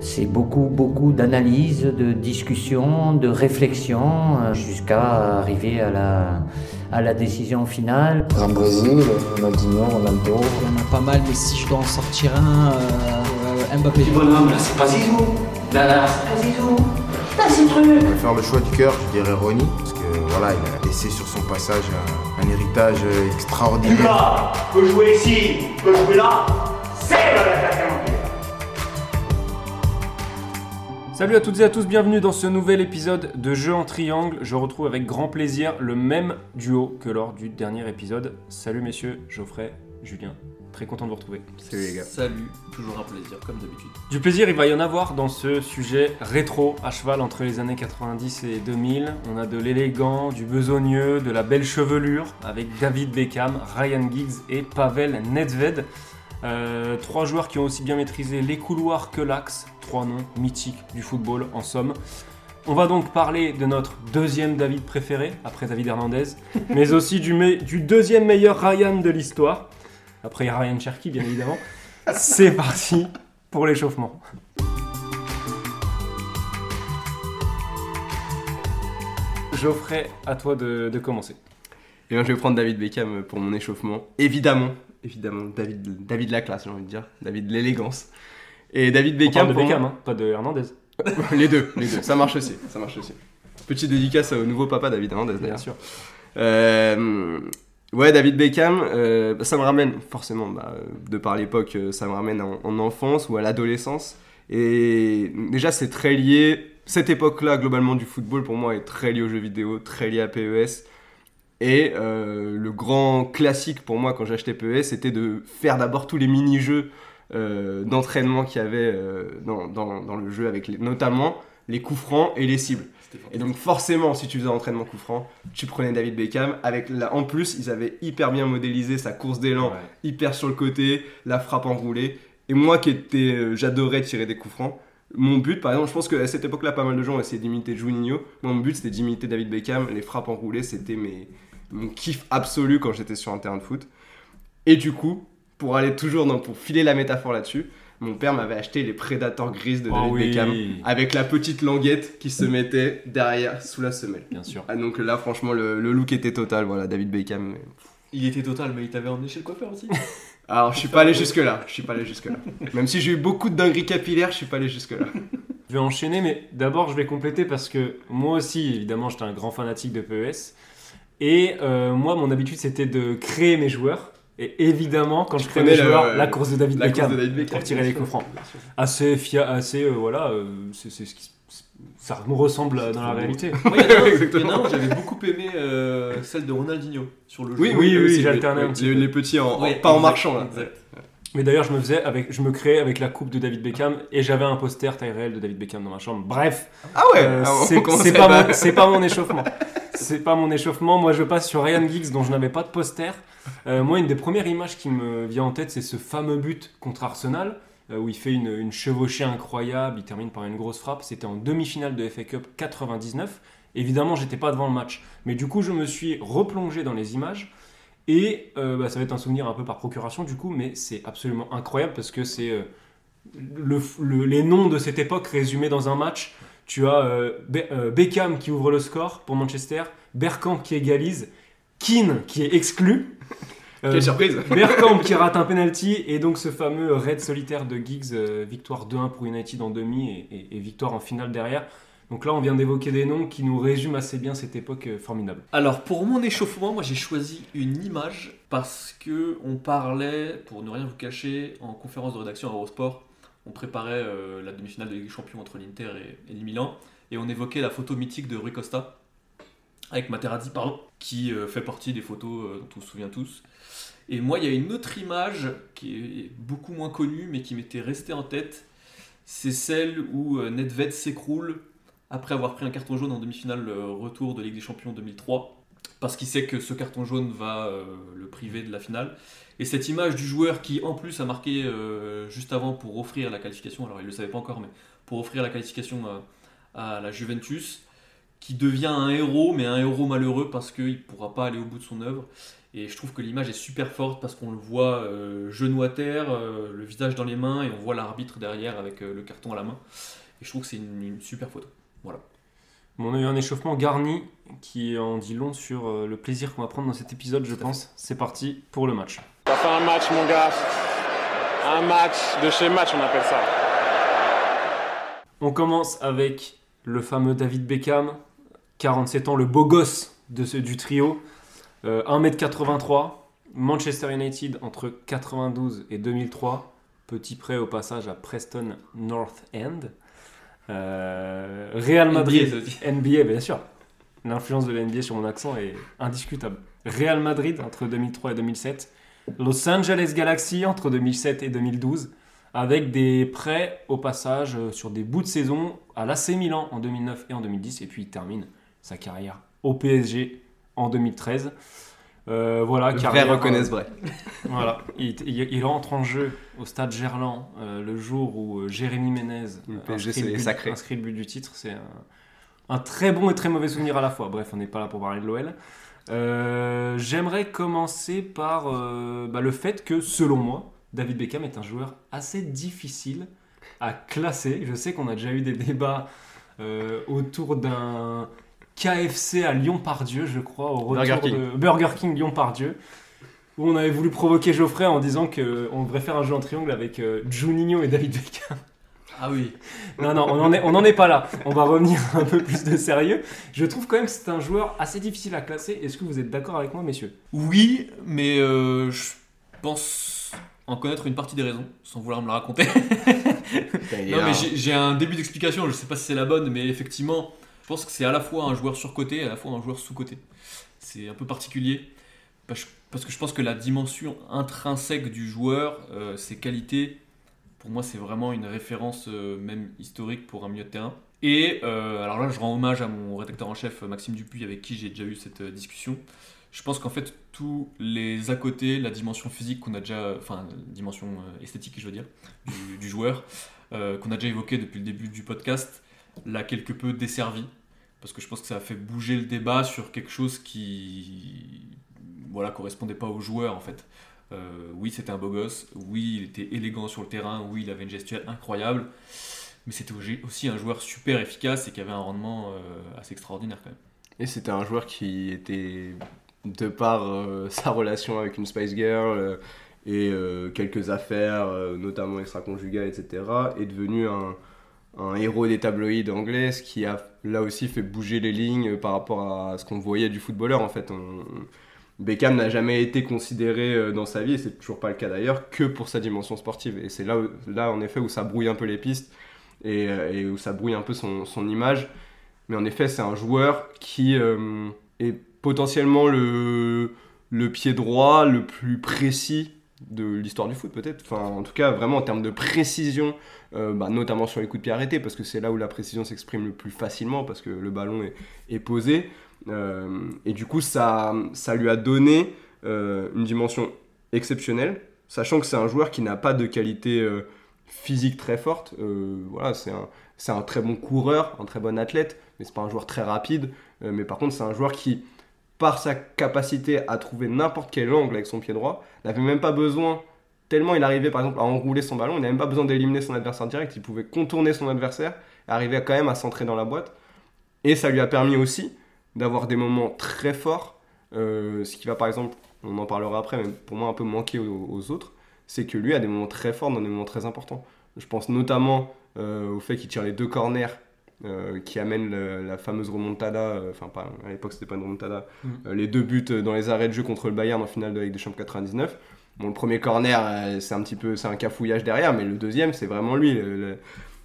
C'est beaucoup, beaucoup d'analyse, de discussion, de réflexion, euh, jusqu'à arriver à la, à la décision finale. En Brésil, Ronaldinho, Ronaldo. Il y en a pas mal, mais si je dois en sortir un, euh, Mbappé. bonhomme, là, c'est pas Zizou. Là, là, c'est pas Zizou. Là, c'est truc. Je vais faire le choix du cœur, je dirais Ronnie, parce que voilà, il a laissé sur son passage un, un héritage extraordinaire. Lucas peut jouer ici, peut jouer là. C'est le l'attaquant. Salut à toutes et à tous, bienvenue dans ce nouvel épisode de Jeux en triangle. Je retrouve avec grand plaisir le même duo que lors du dernier épisode. Salut messieurs, Geoffrey, Julien, très content de vous retrouver. Salut les gars. Salut, toujours un plaisir, comme d'habitude. Du plaisir, il va y en avoir dans ce sujet rétro à cheval entre les années 90 et 2000. On a de l'élégant, du besogneux, de la belle chevelure avec David Beckham, Ryan Giggs et Pavel Nedved. Euh, trois joueurs qui ont aussi bien maîtrisé les couloirs que l'axe. Trois noms mythiques du football en somme. On va donc parler de notre deuxième David préféré, après David Hernandez, mais aussi du, me- du deuxième meilleur Ryan de l'histoire. Après il y a Ryan Cherky, bien évidemment. C'est parti pour l'échauffement. Geoffrey, à toi de, de commencer. Et moi, je vais prendre David Beckham pour mon échauffement. Évidemment, évidemment, David, David la classe, j'ai envie de dire. David l'élégance. Et David On Beckham, parle de Beckham, hein, pas de Hernandez. les deux, les deux. Ça marche aussi, ça marche aussi. Petite dédicace au nouveau papa David Hernandez Bien d'ailleurs. sûr. Euh, ouais, David Beckham, euh, ça me ramène forcément, bah, de par l'époque, euh, ça me ramène en, en enfance ou à l'adolescence. Et déjà, c'est très lié. Cette époque-là, globalement, du football, pour moi, est très liée aux jeux vidéo, très liée à PES. Et euh, le grand classique pour moi, quand j'achetais PES, c'était de faire d'abord tous les mini-jeux euh, d'entraînement qu'il y avait euh, dans, dans- dans le jeu, avec les- notamment les coups francs et les cibles. Et donc forcément, si tu faisais un entraînement coup franc, tu prenais David Beckham. Avec la... En plus, ils avaient hyper bien modélisé sa course d'élan, Ouais. hyper sur le côté, la frappe enroulée. Et moi qui étais, j'adorais tirer des coups francs. Mon but, par exemple, je pense qu'à cette époque-là, pas mal de gens essayaient d'imiter Juninho. Moi, Mon but, c'était d'imiter David Beckham. Les frappes enroulées, c'était mes... mon kiff absolu quand j'étais sur un terrain de foot. Et du coup, pour aller toujours dans, pour filer la métaphore là-dessus, mon père m'avait acheté les Predators grises de Oh David oui. Beckham avec la petite languette qui se mettait derrière sous la semelle. Bien sûr. Ah, donc là, franchement, le, le look était total. Voilà, David Beckham. mais- Il était total, mais il t'avait emmené chez le coiffeur aussi. Alors, je suis pas allé jusque-là. Je suis pas allé jusque-là. Même si j'ai eu beaucoup de dingueries capillaires, je suis pas allé jusque-là. Je vais enchaîner, mais d'abord je vais compléter parce que moi aussi, évidemment, j'étais un grand fanatique de PES. Et euh, moi, mon habitude, c'était de créer mes joueurs. Et évidemment, quand je crée mes joueurs, la course de David La Beckham course de David Beckham. pour tirer les coups francs. Assez, fia assez euh, voilà, euh, c'est c'est ce qui. Ça me ressemble dans la réalité. Moi, il y en a j'avais beaucoup aimé euh, celle de Ronaldinho sur le jeu. Oui, Oui, oui, oui, j'alternais les- un petit les, peu. les petits en, pas en marchant là. exact. Mais d'ailleurs, je me faisais avec, je me créais avec la coupe de David Beckham et j'avais un poster taille réelle de David Beckham dans ma chambre. Bref, Ah ouais. Euh, ah, on c'est commence c'est à- pas, mon- c'est pas mon échauffement. C'est pas mon échauffement. Moi, je passe sur Ryan Giggs, dont je n'avais pas de poster. Euh, moi, une des premières images qui me vient en tête, c'est ce fameux but contre Arsenal, euh, où il fait une, chevauchée incroyable. Il termine par une grosse frappe. C'était en demi-finale de FA Cup 99. Évidemment, j'étais pas devant le match. Mais du coup, je me suis replongé dans les images. Et euh, bah, ça va être un souvenir un peu par procuration, du coup, mais c'est absolument incroyable parce que c'est le- le- les noms de cette époque résumés dans un match. Tu as euh, Be- euh, Beckham qui ouvre le score pour Manchester, Bergkamp qui égalise, Keane qui est exclu, euh, Quelle surprise. Bergkamp qui rate un penalty et donc ce fameux raid solitaire de Giggs, euh, victoire 2-1 pour United en demi et, et- et victoire en finale derrière. Donc là, on vient d'évoquer des noms qui nous résument assez bien cette époque euh, formidable. Alors pour mon échauffement, moi j'ai choisi une image parce que on parlait, pour ne rien vous cacher, en conférence de rédaction à Eurosport, on préparait euh, la demi-finale de Ligue des Champions entre l'Inter et, et le Milan, et on évoquait la photo mythique de Rui Costa avec Materazzi, pardon, qui euh, fait partie des photos euh, dont on se souvient tous. Et moi, il y a une autre image qui est beaucoup moins connue, mais qui m'était restée en tête. C'est celle où Nedved s'écroule après avoir pris un carton jaune en demi-finale retour de Ligue des Champions 2003, parce qu'il sait que ce carton jaune va euh, le priver de la finale. Et cette image du joueur qui, en plus, a marqué euh, juste avant pour offrir la qualification, alors il ne le savait pas encore, mais pour offrir la qualification à, à la Juventus, qui devient un héros, mais un héros malheureux parce qu'il ne pourra pas aller au bout de son œuvre. Et je trouve que l'image est super forte parce qu'on le voit euh, genou à terre, euh, le visage dans les mains, et on voit l'arbitre derrière avec euh, le carton à la main. Et je trouve que c'est une super photo. Voilà. On a eu un échauffement garni qui en dit long sur euh, le plaisir qu'on va prendre dans cet épisode, je pense. C'est parti pour le match. Ça fait un match, mon gars. Un match de chez match, on appelle ça. On commence avec le fameux David Beckham, 47 ans, le beau gosse de ce, du trio. Euh, 1m83, Manchester United entre 92 et 2003. Petit prêt au passage à Preston North End. Euh, Real Madrid, NBA, bien sûr. L'influence de la NBA sur mon accent est indiscutable. Real Madrid entre 2003 et 2007. Los Angeles Galaxy entre 2007 et 2012. Avec des prêts au passage euh, sur des bouts de saison à l'AC Milan en 2009 et en 2010. Et puis il termine sa carrière au PSG en 2013. Euh, voilà, carrière, reconnaissent vrai. voilà, il, il- il rentre en jeu au stade Gerland euh, le jour où euh, Jérémy Ménez Le euh, inscrit, le but, sacré. inscrit le but du titre. C'est un, un très bon et très mauvais souvenir à la fois. Bref, on n'est pas là pour parler de l'OL. Euh, J'aimerais commencer par euh, bah, le fait que, selon moi, David Beckham est un joueur assez difficile à classer. Je sais qu'on a déjà eu des débats euh, autour d'un KFC à Lyon-Pardieu, je crois, au retour Burger King. de Burger King Lyon-Pardieu, où on avait voulu provoquer Geoffrey en disant qu'on devrait faire un jeu en triangle avec euh, Juninho et David Beckham. Ah oui. Non, non, on n'en est, on en est pas là. On va revenir un peu plus de sérieux. Je trouve quand même que c'est un joueur assez difficile à classer. Est-ce que vous êtes d'accord avec moi, messieurs? Oui, mais euh, je pense en connaître une partie des raisons, sans vouloir me la raconter. Non, mais j'ai- j'ai un début d'explication, je sais pas si c'est la bonne, mais effectivement, je pense que c'est à la fois un joueur surcoté et à la fois un joueur sous-coté. C'est un peu particulier, parce que je pense que la dimension intrinsèque du joueur, euh, ses qualités, pour moi, c'est vraiment une référence euh, même historique pour un milieu de terrain. Et euh, alors là, je rends hommage à mon rédacteur en chef, Maxime Dupuis, avec qui j'ai déjà eu cette discussion. Je pense qu'en fait, tous les à côté, la dimension physique qu'on a déjà, enfin, dimension esthétique, je veux dire, du, joueur, qu'on a déjà évoqué depuis le début du podcast, l'a quelque peu desservi. Parce que je pense que ça a fait bouger le débat sur quelque chose qui voilà, correspondait pas au joueur en fait. Euh, oui, c'était un beau gosse, oui, il était élégant sur le terrain, oui, il avait une gestuelle incroyable, mais c'était aussi- un joueur super efficace et qui avait un rendement euh, assez extraordinaire quand même. Et c'était un joueur qui était, de par euh, sa relation avec une Spice Girl et quelques affaires, notamment extra-conjugales, etc., est devenu un, un héros des tabloïds anglais, ce qui a là aussi fait bouger les lignes par rapport à ce qu'on voyait du footballeur. En fait, Beckham n'a jamais été considéré euh, dans sa vie, et c'est toujours pas le cas d'ailleurs, que pour sa dimension sportive. Et c'est là, là, en effet, où ça brouille un peu les pistes et, euh, où ça brouille un peu son, image. Mais en effet, c'est un joueur qui euh, est potentiellement le, le pied droit le plus précis de l'histoire du foot, peut-être. Enfin, en tout cas, vraiment en termes de précision, euh, bah, notamment sur les coups de pied arrêtés, parce que c'est là où la précision s'exprime le plus facilement, parce que le ballon est, posé. Euh, et du coup, ça, ça lui a donné euh, une dimension exceptionnelle, sachant que c'est un joueur qui n'a pas de qualité physique très forte. Voilà, c'est un, c'est un très bon coureur, un très bon athlète, mais c'est pas un joueur très rapide. Mais par contre, c'est un joueur qui, par sa capacité à trouver n'importe quel angle avec son pied droit, n'avait même pas besoin, tellement il arrivait par exemple à enrouler son ballon, il n'avait même pas besoin d'éliminer son adversaire direct, il pouvait contourner son adversaire arriver quand même à centrer dans la boîte. Et ça lui a permis aussi d'avoir des moments très forts, euh, ce qui va par exemple, on en parlera après, mais pour moi un peu manquer aux, aux autres, c'est que lui a des moments très forts dans des moments très importants. Je pense notamment euh, au fait qu'il tire les deux corners euh, qui amènent le- la fameuse remontada, euh, enfin pas, à l'époque c'était pas une remontada, Mm. euh, les deux buts dans les arrêts de jeu contre le Bayern en finale de la Ligue des Champions 99. Bon, le premier corner, euh, c'est un petit peu, c'est un cafouillage derrière, mais le deuxième, c'est vraiment lui. le- le-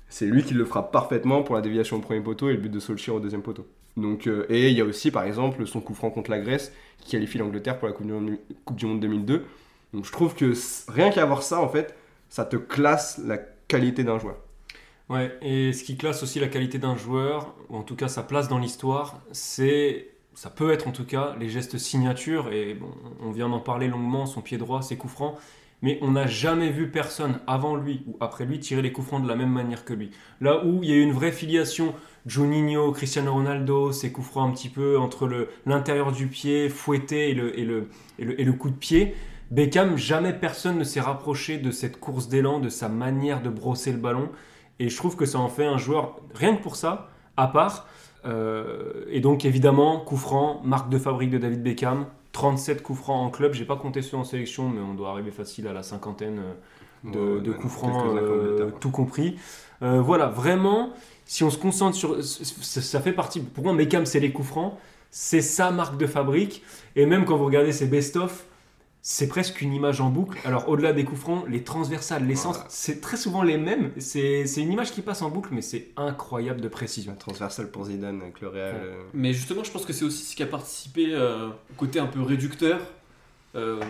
c'est lui qui le frappe parfaitement pour la déviation au premier poteau et le but de Solskjaer au deuxième poteau. Donc, euh, et il y a aussi, par exemple, son coup franc contre la Grèce qui qualifie l'Angleterre pour la Coupe du, Monde, Coupe du Monde 2002. Donc, je trouve que rien qu'à voir ça, en fait, ça te classe la qualité d'un joueur. Ouais, et ce qui classe aussi la qualité d'un joueur, ou en tout cas sa place dans l'histoire, c'est, ça peut être en tout cas les gestes signatures, et bon, on vient d'en parler longuement, son pied droit, ses coups francs, mais on n'a jamais vu personne avant lui ou après lui tirer les coups francs de la même manière que lui. Là où il y a eu une vraie filiation, Juninho, Cristiano Ronaldo, ces coups francs un petit peu entre l'intérieur du pied, fouetté et, le, et, le, et le coup de pied. Beckham, jamais personne ne s'est rapproché de cette course d'élan, de sa manière de brosser le ballon. Et je trouve que ça en fait un joueur, rien que pour ça, à part. Euh, et donc évidemment, coup franc, marque de fabrique de David Beckham, 37 coups francs en club. J'ai pas compté ceux en sélection, mais on doit arriver facile à la cinquantaine euh, de, Ouais, de coups francs, euh, tout compris. Euh, voilà, vraiment, si on se concentre sur. Ça, ça fait partie. Pour moi, Beckham, c'est les coups francs. C'est sa marque de fabrique. Et même quand vous regardez ses best-of, c'est presque une image en boucle. Alors, au-delà des coups francs, les transversales, les centres, c'est très souvent les mêmes. C'est c'est une image qui passe en boucle, mais c'est incroyable de précision. Transversal pour Zidane avec le Real. Ouais. euh, Mais justement, je pense que c'est aussi ce qui a participé euh, au côté un peu réducteur. Euh,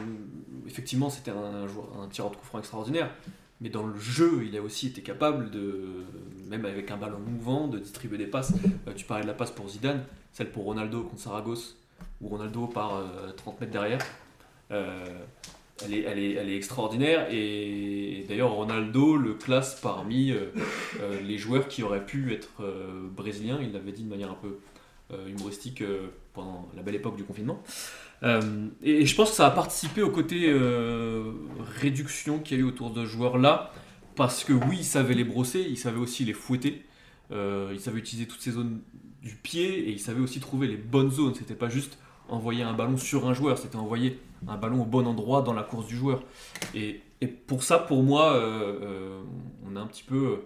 effectivement, c'était un, un tireur de coup franc extraordinaire. Mais dans le jeu, il a aussi été capable de, même avec un ballon mouvant, de distribuer des passes. Euh, tu parlais de la passe pour Zidane, celle pour Ronaldo contre Saragosse, où Ronaldo part euh, 30 mètres derrière. Euh, elle, est, extraordinaire et d'ailleurs Ronaldo le classe parmi euh, euh, les joueurs qui auraient pu être brésiliens. Il l'avait dit de manière un peu humoristique pendant la belle époque du confinement. Et, et je pense que ça a participé au côté réduction qu'il y a eu autour de ce joueur-là, parce que oui, il savait les brosser, il savait aussi les fouetter, il savait utiliser toutes ces zones du pied, et il savait aussi trouver les bonnes zones. C'était pas juste envoyer un ballon sur un joueur, c'était envoyer un ballon au bon endroit dans la course du joueur. Et, et pour ça, pour moi, euh, euh, on a un petit peu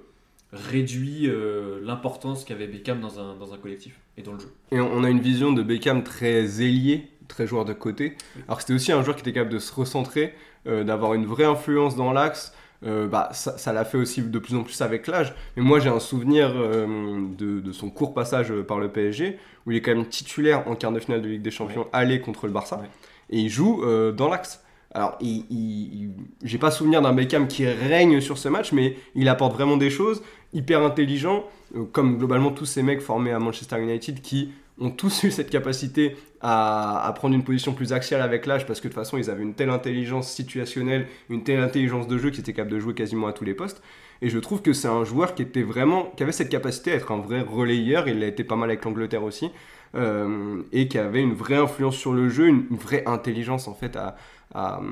réduit euh, l'importance qu'avait Beckham dans un, dans un collectif et dans le jeu. Et on a une vision de Beckham très ailier, très joueur de côté. Alors que c'était aussi un joueur qui était capable de se recentrer, euh, d'avoir une vraie influence dans l'axe. Euh, bah, ça l'a fait aussi de plus en plus avec l'âge. Mais moi, j'ai un souvenir de, de son court passage par le PSG, où il est quand même titulaire en quart de finale de Ligue des Champions aller contre le Barça. Ouais. Et il joue euh, dans l'axe. Alors, il, j'ai pas souvenir d'un Beckham qui règne sur ce match, mais il apporte vraiment des choses, hyper intelligent, euh, comme globalement tous ces mecs formés à Manchester United qui ont tous eu cette capacité à, à prendre une position plus axiale avec l'âge parce que de toute façon ils avaient une telle intelligence situationnelle, une telle intelligence de jeu qu'ils étaient capables de jouer quasiment à tous les postes. Et je trouve que c'est un joueur qui était vraiment, qui avait cette capacité à être un vrai relayeur. Il a été pas mal avec l'Angleterre aussi, euh, et qui avait une vraie influence sur le jeu, une, une vraie intelligence en fait à, à, euh,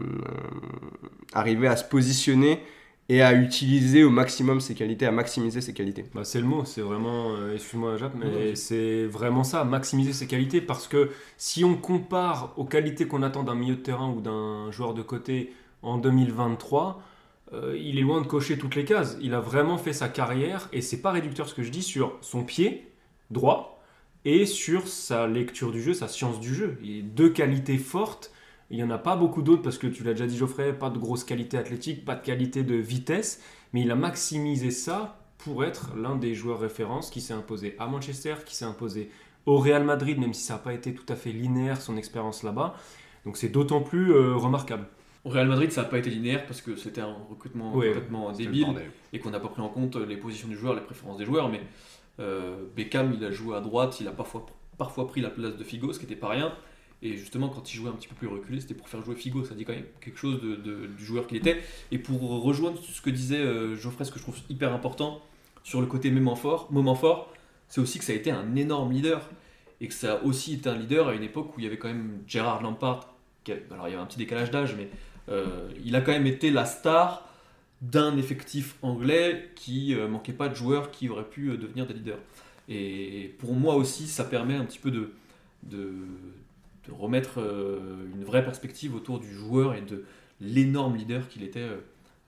arriver à se positionner et à utiliser au maximum ses qualités, à maximiser ses qualités. Bah, c'est le mot, c'est vraiment, euh, excuse-moi Jacques, mais c'est vraiment ça, maximiser ses qualités, parce que si on compare aux qualités qu'on attend d'un milieu de terrain ou d'un joueur de côté en 2023, euh, il est loin de cocher toutes les cases. Il a vraiment fait sa carrière, et c'est pas réducteur ce que je dis, sur son pied droit et sur sa lecture du jeu, sa science du jeu. Deux qualités fortes. Il n'y en a pas beaucoup d'autres parce que tu l'as déjà dit Geoffrey, pas de grosse qualité athlétique, pas de qualité de vitesse, mais il a maximisé ça pour être l'un des joueurs références qui s'est imposé à Manchester, qui s'est imposé au Real Madrid, même si ça n'a pas été tout à fait linéaire son expérience là-bas. Donc c'est d'autant plus euh, remarquable. Au Real Madrid, ça n'a pas été linéaire parce que c'était un recrutement complètement débile et qu'on n'a pas pris en compte les positions du joueur, les préférences des joueurs. Mais euh, Beckham, il a joué à droite, il a parfois, parfois pris la place de Figo, ce qui n'était pas rien. Et justement, quand il jouait un petit peu plus reculé, c'était pour faire jouer Figo. Ça dit quand même quelque chose de, de- du joueur qu'il était. Et pour rejoindre ce que disait euh, Geoffrey, ce que je trouve hyper important sur le côté moment fort, moment fort, c'est aussi que ça a été un énorme leader. Et que ça a aussi été un leader à une époque où il y avait quand même Gérard Lampard. qui a- alors il y avait un petit décalage d'âge, mais euh, il a quand même été la star d'un effectif anglais qui euh, manquait pas de joueurs qui auraient pu euh, devenir des leaders. Et pour moi aussi, ça permet un petit peu de, de, de remettre euh, une vraie perspective autour du joueur et de l'énorme leader qu'il était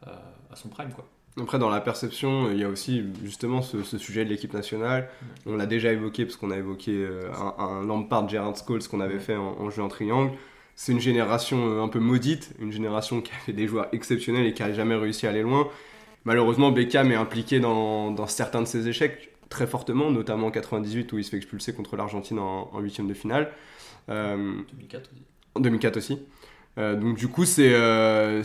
à, son prime. Quoi. Après, dans la perception, il y a aussi justement ce, ce sujet de l'équipe nationale. On l'a déjà évoqué parce qu'on a évoqué un, un Lampard, Gerrard Scholes qu'on avait fait en, en jeu en triangle. C'est une génération euh, un peu maudite, une génération qui a fait des joueurs exceptionnels et qui n'a jamais réussi à aller loin. Malheureusement, Beckham est impliqué dans, dans certains de ses échecs très fortement, notamment en 98 où il se fait expulser contre l'Argentine en huitième de finale. Euh, 2004 aussi. en 2004 aussi. Euh, donc du coup, c'est euh,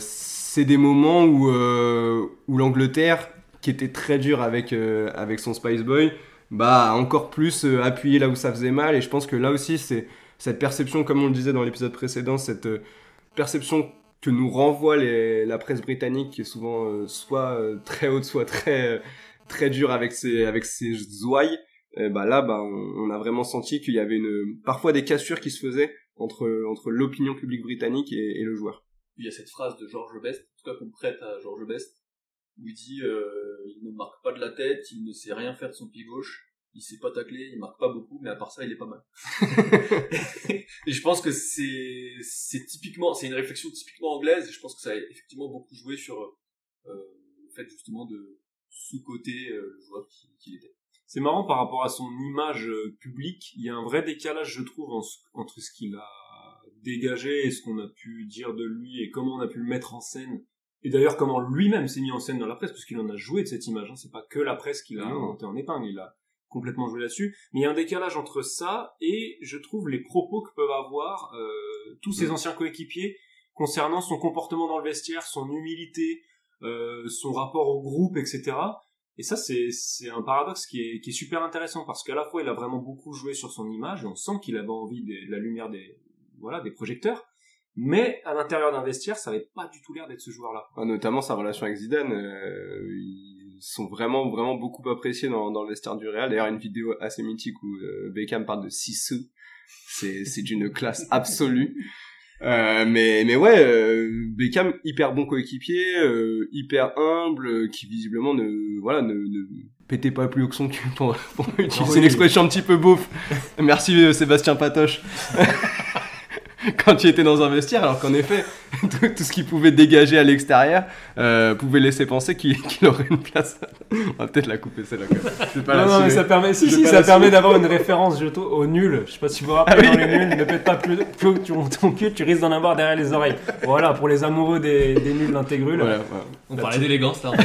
des moments où, où l'Angleterre, qui était très dure avec, avec son Spice Boy, bah, a encore plus appuyé là où ça faisait mal. Et je pense que là aussi, c'est cette perception, comme on le disait dans l'épisode précédent, cette euh, perception que nous renvoie la presse britannique, qui est souvent euh, soit euh, très haute, soit très très dure avec ses avec ses ouailles. bah là, bah on, a vraiment senti qu'il y avait une parfois des cassures qui se faisaient entre entre l'opinion publique britannique et, le joueur. Il y a cette phrase de George Best, en tout cas qu'on prête à George Best, où il dit il ne marque pas de la tête, il ne sait rien faire de son pied gauche, il sait pas tacler, il marque pas beaucoup, mais à part ça, il est pas mal. et je pense que c'est c'est typiquement, c'est une réflexion typiquement anglaise, et je pense que ça a effectivement beaucoup joué sur euh, le fait justement de sous-coter euh, le joueur qui- qu'il était. C'est marrant par rapport à son image euh, publique, il y a un vrai décalage, je trouve, en entre ce qu'il a dégagé et ce qu'on a pu dire de lui et comment on a pu le mettre en scène. Et d'ailleurs, comment lui-même s'est mis en scène dans la presse, parce qu'il en a joué de cette image. Hein. C'est pas que la presse qui l'a Non. monté en épingle, il a complètement joué là-dessus. Mais il y a un décalage entre ça et, je trouve, les propos que peuvent avoir euh, tous ses Mm. anciens coéquipiers concernant son comportement dans le vestiaire, son humilité, euh, son rapport au groupe, etc. Et ça, c'est c'est un paradoxe qui est, qui est super intéressant parce qu'à la fois, il a vraiment beaucoup joué sur son image et on sent qu'il avait envie de la lumière des, voilà, des projecteurs. Mais à l'intérieur d'un vestiaire, ça avait pas du tout l'air d'être ce joueur-là. Ah, notamment sa relation avec Zidane, euh, sont vraiment vraiment beaucoup appréciés dans, dans le vestiaire du Real. D'ailleurs, une vidéo assez mythique où euh, Beckham parle de Sissou, c'est c'est d'une classe absolue. Euh, mais mais ouais, euh, Beckham hyper bon coéquipier, euh, hyper humble, euh, qui visiblement ne voilà ne, ne pétait pas plus haut que son cul pour, pour utiliser oui. une expression un petit peu beauf. Merci Sébastien Patoche. quand il était dans un vestiaire, alors qu'en effet, tout, tout ce qu'il pouvait dégager à l'extérieur euh, pouvait laisser penser qu'il aurait une place. On va peut-être la couper celle-là. pas non, la non, mais ça permet, si, si, ça permet d'avoir une référence je trouve, au nul. Je sais pas si vous vous rappelez Ah oui. dans les nuls, ne pète pas plus, plus ton, ton cul, tu risques d'en avoir derrière les oreilles. Voilà, pour les amoureux des, des nuls d'intégrule. Voilà, voilà. On La parlait d'élégance là. Ouais.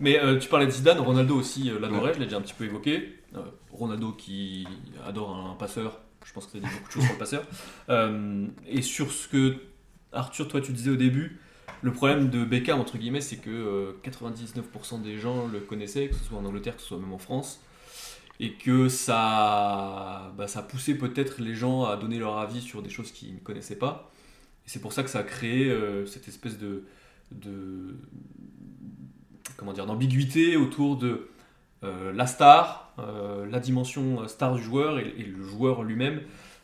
Mais euh, tu parlais de Zidane, Ronaldo aussi euh, l'adorait, je l'ai déjà un petit peu évoqué. Euh, Ronaldo qui adore un passeur, je pense que ça dit beaucoup de choses sur le passeur. Euh, et sur ce que Arthur, toi tu disais au début, le problème de Beckham, entre guillemets, c'est que euh, 99% des gens le connaissaient, que ce soit en Angleterre, que ce soit même en France. Et que ça, bah, ça a poussé peut-être les gens à donner leur avis sur des choses qu'ils ne connaissaient pas. Et c'est pour ça que ça a créé euh, cette espèce de, de comment dire d'ambiguïté autour de euh, la star, euh, la dimension star du joueur et, et le joueur lui-même,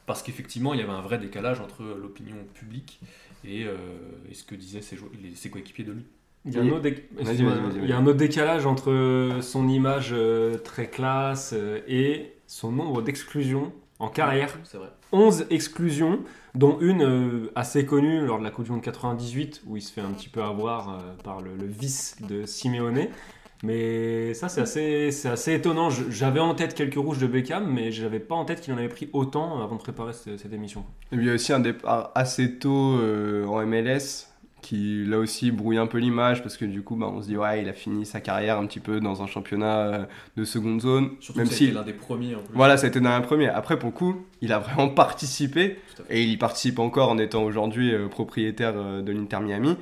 parce qu'effectivement il y avait un vrai décalage entre l'opinion publique et, euh, et ce que disaient ses, jou- les- ses coéquipiers de lui. Il y, a un autre déc- Vas-y, excuse-moi, vas-y, vas-y, il y a un autre décalage entre son image euh, très classe euh, et son nombre d'exclusions en carrière. C'est vrai. 11 exclusions, dont une euh, assez connue lors de la Coupe du Monde 98, où il se fait un petit peu avoir euh, par le, le vice de Simeone. Mais ça, c'est assez, c'est assez étonnant. Je- J'avais en tête quelques rouges de Beckham, mais j'avais pas en tête qu'il en avait pris autant avant de préparer cette, cette émission. Et puis il y a aussi un départ assez tôt euh, en MLS qui là aussi brouille un peu l'image parce que du coup bah, on se dit ouais il a fini sa carrière un petit peu dans un championnat euh, de seconde zone Surtout même si l'un des premiers en plus. voilà ça a été dans la première après pour le coup il a vraiment participé et il y participe encore en étant aujourd'hui euh, propriétaire euh, de l'Inter Miami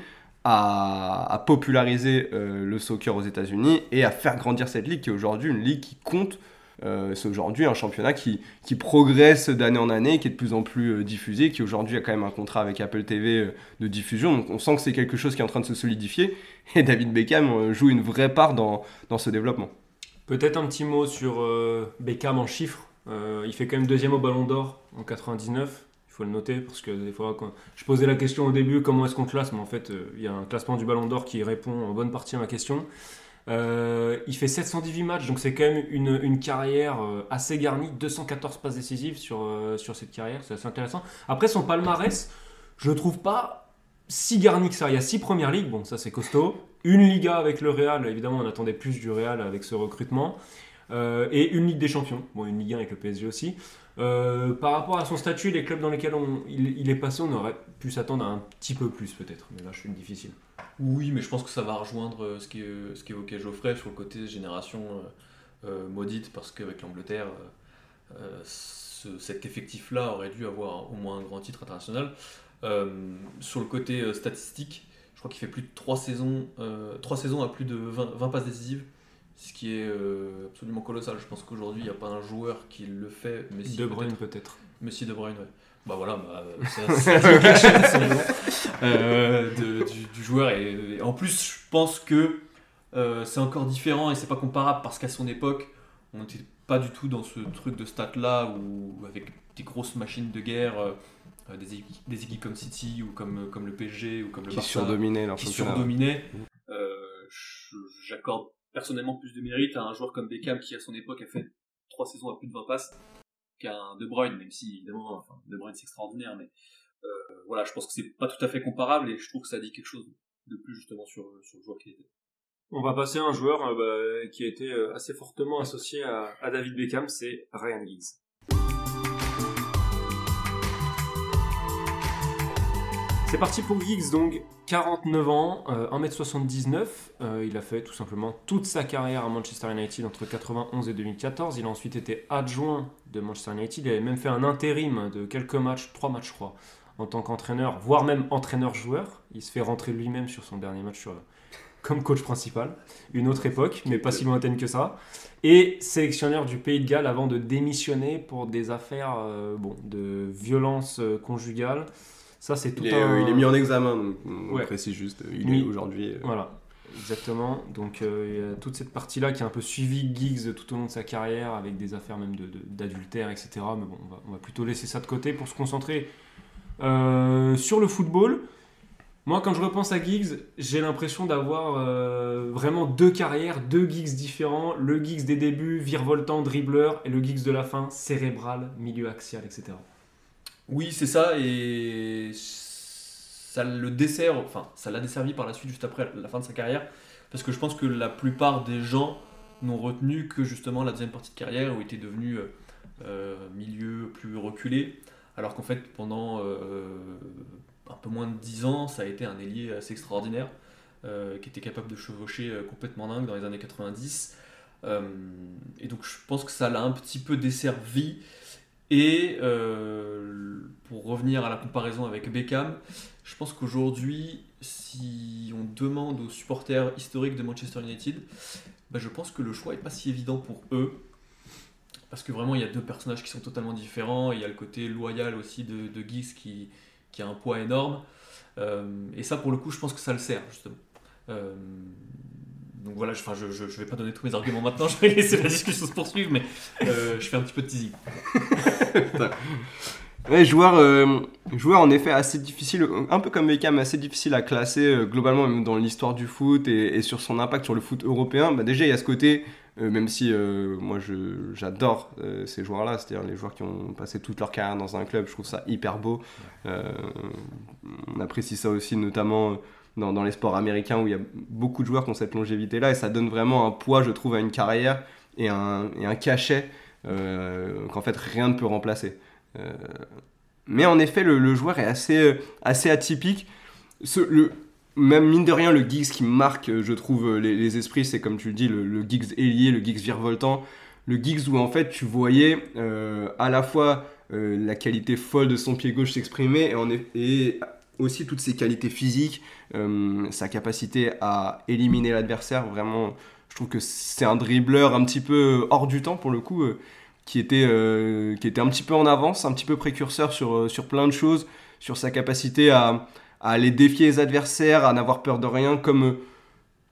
à, populariser euh, le soccer aux États-Unis et à faire grandir cette ligue qui est aujourd'hui une ligue qui compte. Euh, c'est aujourd'hui un championnat qui, qui progresse d'année en année, qui est de plus en plus euh, diffusé, qui aujourd'hui a quand même un contrat avec Apple TV de diffusion. Donc on sent que c'est quelque chose qui est en train de se solidifier et David Beckham joue une vraie part dans, dans ce développement. Peut-être un petit mot sur Beckham en chiffres. Il fait quand même deuxième au Ballon d'Or en 99. Le noter parce que des fois, quand je posais la question au début, comment est-ce qu'on classe Mais en fait, euh, il y a un classement du Ballon d'Or qui répond en bonne partie à ma question. Euh, il fait 718 matchs, donc c'est quand même une, une carrière euh, assez garnie. 214 passes décisives sur, sur cette carrière, c'est assez intéressant. Après, son palmarès, je trouve pas si garni que ça. Il y a 6 premières ligues, bon, ça c'est costaud. Une Liga avec le Real, évidemment, on attendait plus du Real avec ce recrutement. Et une Ligue des Champions, bon, une Ligue 1 avec le PSG aussi. Euh, par rapport à son statut, les clubs dans lesquels il, est passé, on aurait pu s'attendre à un petit peu plus peut-être. Mais là, je suis difficile. Oui, mais je pense que ça va rejoindre euh, ce qui- ce qu'évoquait Geoffrey sur le côté génération euh, euh, maudite, parce qu'avec l'Angleterre, euh, euh, ce- cet effectif-là aurait dû avoir au moins un grand titre international. Euh, sur le côté euh, statistique, je crois qu'il fait plus de 3 saisons, euh, saisons à plus de 20, 20 passes décisives, ce qui est euh, absolument colossal. Je pense qu'aujourd'hui, il n'y a pas un joueur qui le fait. Messi De peut-être. Bruyne peut-être. Messi De Bruyne, ouais. bah voilà, bah, ça, ça simplement, euh, de- du, du joueur. Et, et en plus, je pense que euh, c'est encore différent et c'est pas comparable parce qu'à son époque, on n'était pas du tout dans ce truc de stats là où avec des grosses machines de guerre, euh, euh, des, équipes, des équipes comme City ou comme, comme le PSG ou comme le Qui Barça, surdominaient qui. Euh, je- J'accorde personnellement plus de mérite à un joueur comme Beckham qui à son époque a fait trois saisons à plus de 20 passes qu'à un De Bruyne, même si évidemment enfin, De Bruyne c'est extraordinaire, mais euh, voilà, je pense que c'est pas tout à fait comparable et je trouve que ça dit quelque chose de plus justement sur, sur le joueur qu'il était. On va passer à un joueur euh, bah, qui a été euh, assez fortement associé à, à David Beckham, c'est Ryan Giggs. C'est parti pour Giggs, donc 49 ans, euh, 1m79. Euh, il a fait tout simplement toute sa carrière à Manchester United entre 91 et 2014. Il a ensuite été adjoint de Manchester United. Il avait même fait un intérim de quelques matchs, trois matchs je crois, en tant qu'entraîneur, voire même entraîneur-joueur. Il se fait rentrer lui-même sur son dernier match sur- comme coach principal. Une autre époque, mais pas si lointaine que ça. Et sélectionneur du Pays de Galles avant de démissionner pour des affaires euh, bon, de violence euh, conjugale. Ça, c'est tout Il est, un... euh, il est mis en examen, donc on Ouais. précise juste. Il Oui. est aujourd'hui. euh, Voilà, exactement. Donc euh, il y a toute cette partie-là qui a un peu suivi Giggs tout au long de sa carrière, avec des affaires même de- de- d'adultère, etc. Mais bon, on va, on va plutôt laisser ça de côté pour se concentrer euh, sur le football. Moi, quand je repense à Giggs, j'ai l'impression d'avoir euh, vraiment deux carrières, deux Giggs différents. Le Giggs des débuts, virevoltant, dribbleur, et le Giggs de la fin, cérébral, milieu axial, etc. Oui, c'est ça, et ça le dessert, enfin, ça l'a desservi par la suite, juste après la fin de sa carrière, parce que je pense que la plupart des gens n'ont retenu que justement la deuxième partie de carrière où il était devenu euh, euh, milieu plus reculé, alors qu'en fait, pendant euh, un peu moins de 10 ans, ça a été un ailier assez extraordinaire, qui était capable de chevaucher complètement dingue dans les années 90. Euh, et donc, je pense que ça l'a un petit peu desservi. Et euh, pour revenir à la comparaison avec Beckham, je pense qu'aujourd'hui, si on demande aux supporters historiques de Manchester United, bah, je pense que le choix n'est pas si évident pour eux. Parce que vraiment, il y a deux personnages qui sont totalement différents. Il y a le côté loyal aussi de, de Giggs qui, a un poids énorme. Euh, et ça, pour le coup, je pense que ça le sert, justement. Euh, donc voilà, je, je, vais pas donner tous mes arguments maintenant, je vais laisser la discussion se poursuivre, mais je fais un petit peu de teasing. Joueur, euh, joueur en effet assez difficile, un peu comme Beckham, assez difficile à classer euh, globalement même dans l'histoire du foot et, sur son impact sur le foot européen. Bah, déjà, il y a ce côté, euh, même si moi j'adore ces joueurs-là, c'est-à-dire les joueurs qui ont passé toute leur carrière dans un club, je trouve ça hyper beau. On apprécie ça aussi notamment dans, les sports américains où il y a beaucoup de joueurs qui ont cette longévité-là et ça donne vraiment un poids, je trouve, à une carrière et un, et un cachet qu'en fait rien ne peut remplacer. Euh, mais en effet, le, joueur est assez, euh, assez atypique. Même mine de rien, le Giggs qui marque, euh, je trouve, euh, les, esprits, c'est comme tu le dis, le, le Giggs ailier, le Giggs virevoltant. Le Giggs où en fait tu voyais euh, à la fois euh, la qualité folle de son pied gauche s'exprimer et, et aussi toutes ses qualités physiques, euh, sa capacité à éliminer l'adversaire. Vraiment, je trouve que c'est un dribbleur un petit peu hors du temps pour le coup. euh, qui était, euh, qui était un petit peu en avance, un petit peu précurseur sur, euh, sur plein de choses, sur sa capacité à, à aller défier les adversaires, à n'avoir peur de rien, comme,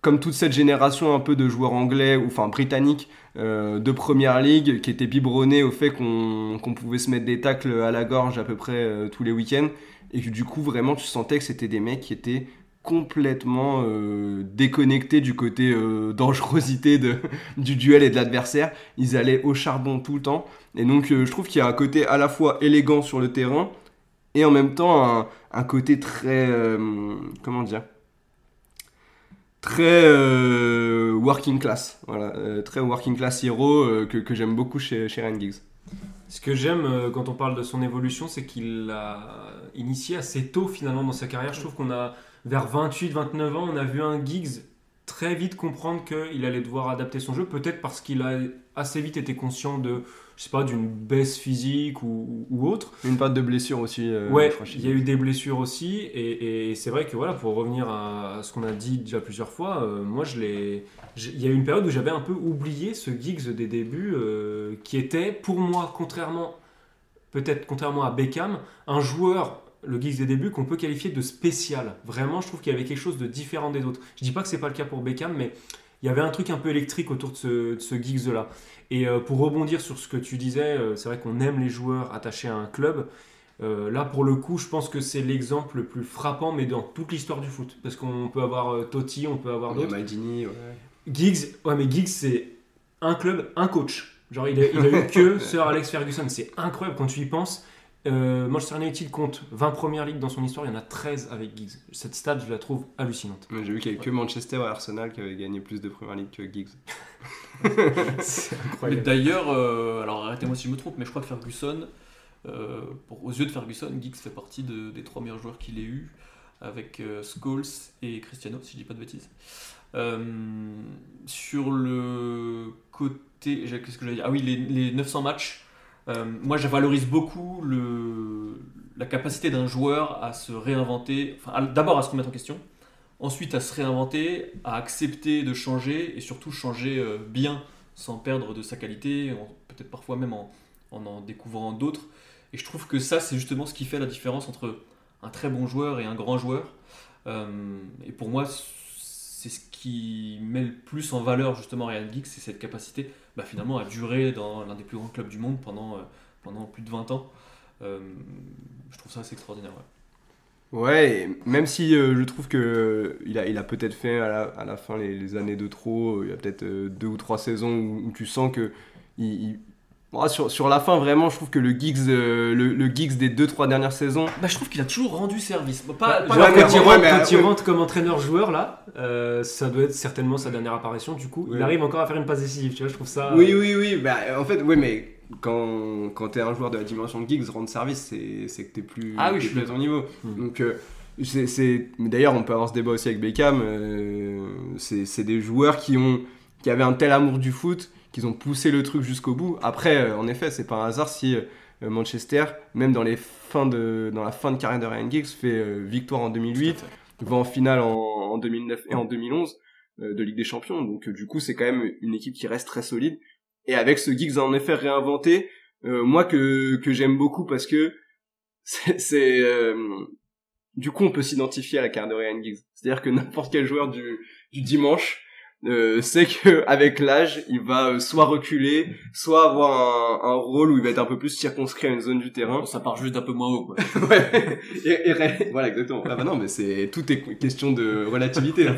comme toute cette génération un peu de joueurs anglais, ou enfin britanniques, de première ligue, qui étaient biberonnés au fait qu'on pouvait se mettre des tacles à la gorge à peu près tous les week-ends, et que du coup vraiment tu sentais que c'était des mecs qui étaient complètement euh, déconnectés du côté euh, dangerosité de, du duel et de l'adversaire. Ils allaient au charbon tout le temps. Et donc euh, je trouve qu'il y a un côté à la fois élégant sur le terrain et en même temps un, un côté très... euh, comment dire Très working class. Voilà, très working class hero que, j'aime beaucoup chez, chez Ryan Giggs. Ce que j'aime quand on parle de son évolution, c'est qu'il l'a initié assez tôt finalement dans sa carrière. Je trouve qu'on a, vers 28-29 ans, on a vu un Giggs très vite comprendre qu'il allait devoir adapter son jeu, peut-être parce qu'il a assez vite été conscient de, je sais pas, d'une baisse physique ou, ou autre. Une période de blessure aussi. euh, ouais, il y a eu des blessures aussi, et, et c'est vrai que voilà, pour revenir à, à ce qu'on a dit déjà plusieurs fois, euh, moi je l'ai, il y a eu une période où j'avais un peu oublié ce Giggs des débuts, euh, qui était pour moi, contrairement peut-être contrairement à Beckham, un joueur, le Giggs des débuts, qu'on peut qualifier de spécial. Vraiment, je trouve qu'il y avait quelque chose de différent des autres. Je dis pas que c'est pas le cas pour Beckham, mais il y avait un truc un peu électrique autour de ce, de ce Giggs-là. Et euh, pour rebondir sur ce que tu disais, euh, c'est vrai qu'on aime les joueurs attachés à un club. Euh, là, pour le coup, je pense que c'est l'exemple le plus frappant, mais dans toute l'histoire du foot. Parce qu'on peut avoir Totti, on peut avoir d'autres. Maldini, ouais. Giggs, ouais, mais Giggs, c'est un club, un coach. Genre, il a, il a eu que Sir Alex Ferguson. C'est incroyable quand tu y penses. Euh, Manchester United compte 20 premières ligues dans son histoire, il y en a 13 avec Giggs. Cette stat, je la trouve hallucinante. Ouais, J'ai vu qu'il y avait que Manchester et Arsenal qui avaient gagné plus de Premier League que Giggs. C'est Mais incroyable. d'ailleurs, euh, alors arrêtez-moi si je me trompe, mais je crois que Ferguson, euh, pour- aux yeux de Ferguson, Giggs fait partie de- des trois meilleurs joueurs qu'il ait eu, avec euh, Scholes et Cristiano, si je dis pas de bêtises. Euh, sur le côté, j'ai- qu'est-ce que j'allais dire? Ah oui, les, les 900 matchs. Euh, moi, je valorise beaucoup la capacité d'un joueur à se réinventer, enfin, d'abord à se remettre en question, ensuite à se réinventer, à accepter de changer et surtout changer euh, bien sans perdre de sa qualité, peut-être parfois même en, en découvrant d'autres. Et je trouve que ça, c'est justement ce qui fait la différence entre un très bon joueur et un grand joueur. Euh, et pour moi, c'est ce qui met le plus en valeur justement Ryan Giggs, c'est cette capacité bah, finalement à durer dans l'un des plus grands clubs du monde pendant, euh, pendant plus de 20 ans. Euh, je trouve ça assez extraordinaire. ouais. Ouais, même si euh, je trouve que il a, il a peut-être fait à la, à la fin les, années de trop, il y a peut-être deux ou trois saisons où, tu sens que il, il- Bon, sur, sur la fin, vraiment, je trouve que le Giggs, euh, le, le des deux trois dernières saisons, Bah, je trouve qu'il a toujours rendu service. Pas, Bah, pas ouais, quand, il rentre, mais- quand il ouais. rentre comme entraîneur-joueur, là, euh, ça doit être certainement sa dernière apparition. Du coup, il arrive encore à faire une passe décisive. Tu vois, je trouve ça. Oui, oui, oui. Bah, en fait, oui, mais quand, quand t'es un joueur de la dimension de Giggs, rendre service, c'est c'est que t'es plus, Ah oui, t'es je suis plus à ton niveau. Mm. Donc, euh, c'est- c'est. mais D'ailleurs, on peut avoir ce débat aussi avec Beckham. euh, c'est c'est des joueurs qui, ont, qui avaient un tel amour du foot qu'ils ont poussé le truc jusqu'au bout. Après, euh, en effet, c'est pas un hasard si euh, Manchester, même dans, les fins de, dans la fin de carrière de Ryan Giggs, fait euh, victoire en 2008, va en finale en, en 2009 et en 2011 euh, de Ligue des Champions. Donc du coup, c'est quand même une équipe qui reste très solide. Et avec ce Giggs en effet réinventé, euh, moi que, que j'aime beaucoup parce que c'est... c'est, euh, du coup, on peut s'identifier à la carrière de Ryan Giggs. C'est-à-dire que n'importe quel joueur du, du dimanche euh, sait que avec l'âge, il va euh, soit reculer, soit avoir un, un rôle où il va être un peu plus circonscrit à une zone du terrain. Ça part juste d'un peu moins haut. Quoi. ouais. Et, et voilà, exactement. Ah bah non, mais c'est tout est question de relativité. hein.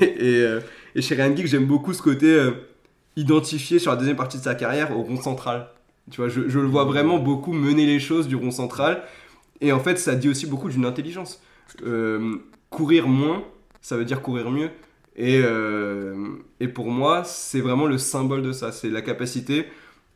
et, et, euh, et chez Ryan Giggs, j'aime beaucoup ce côté euh, identifié sur la deuxième partie de sa carrière au rond central. Tu vois, je, je le vois vraiment beaucoup mener les choses du rond central. Et en fait, ça dit aussi beaucoup d'une intelligence. Euh, courir moins, ça veut dire courir mieux. Et, euh, et pour moi, c'est vraiment le symbole de ça. C'est la capacité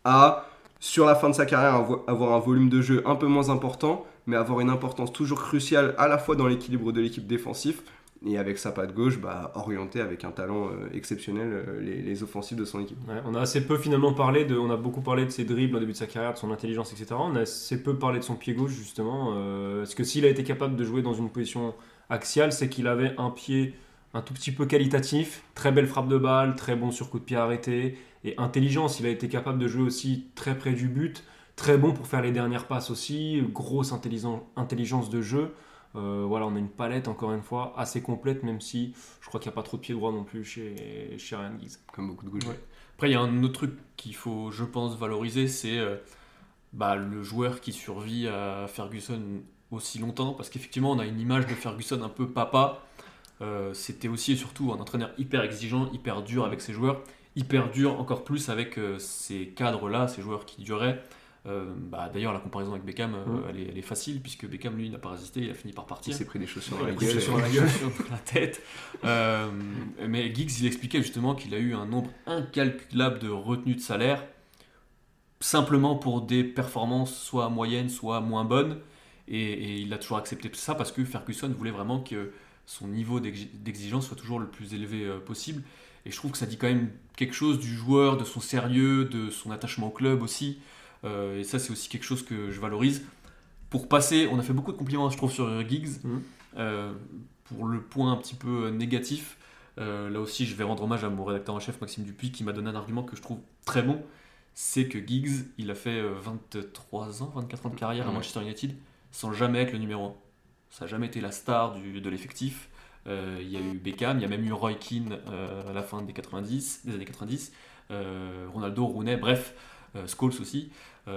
à, sur la fin de sa carrière, avo- avoir un volume de jeu un peu moins important, mais avoir une importance toujours cruciale à la fois dans l'équilibre de l'équipe défensif et avec sa patte gauche, bah, orienter avec un talent euh, exceptionnel euh, les, les offensives de son équipe. On a assez peu finalement parlé de, on a beaucoup parlé de ses dribbles au début de sa carrière, de son intelligence, etc. On a assez peu parlé de son pied gauche justement. Est-ce que s'il a été capable de jouer dans une position axiale, c'est qu'il avait un pied un tout petit peu qualitatif, très belle frappe de balle, très bon sur coup de pied arrêté et intelligence. Il a été capable de jouer aussi très près du but, très bon pour faire les dernières passes aussi, grosse intelligence, de jeu. Euh, voilà, on a une palette encore une fois assez complète, même si je crois qu'il n'y a pas trop de pied droit non plus chez, chez Ryan Giggs. Comme beaucoup de gauches. Ouais. Après, il y a un autre truc qu'il faut, je pense, valoriser, c'est euh, bah, le joueur qui survit à Ferguson aussi longtemps, parce qu'effectivement, on a une image de Ferguson un peu papa. Euh, C'était aussi et surtout un entraîneur hyper exigeant, hyper dur avec ses joueurs, hyper dur encore plus avec euh, ces cadres-là, ces joueurs qui duraient. Euh, bah, D'ailleurs, la comparaison avec Beckham, euh, elle, est, elle est facile, puisque Beckham, lui, n'a pas résisté, il a fini par Il partir. s'est pris des chaussures dans Il la gueule. sur la gueule, sur la tête. Euh, mais Giggs, il expliquait justement qu'il a eu un nombre incalculable de retenues de salaire, simplement pour des performances soit moyennes, soit moins bonnes. Et, et il a toujours accepté ça parce que Ferguson voulait vraiment que son niveau d'exi- d'exigence soit toujours le plus élevé euh, possible. Et je trouve que ça dit quand même quelque chose du joueur, de son sérieux, de son attachement au club aussi. Euh, et ça, c'est aussi quelque chose que je valorise. Pour passer, on a fait beaucoup de compliments, je trouve, sur Giggs. Mhm. Euh, pour le point un petit peu négatif, euh, là aussi, je vais rendre hommage à mon rédacteur en chef, Maxime Dupuis, qui m'a donné un argument que je trouve très bon. c'est que Giggs, il a fait euh, 23 ans, 24 ans de carrière à. Manchester United sans jamais être le numéro 1. Ça n'a jamais été la star du- de l'effectif. Euh, Il y a eu Beckham, il y a même eu Roy Keane euh, à la fin des 90, des années 90, euh, Ronaldo, Rooney, bref, Scholes aussi.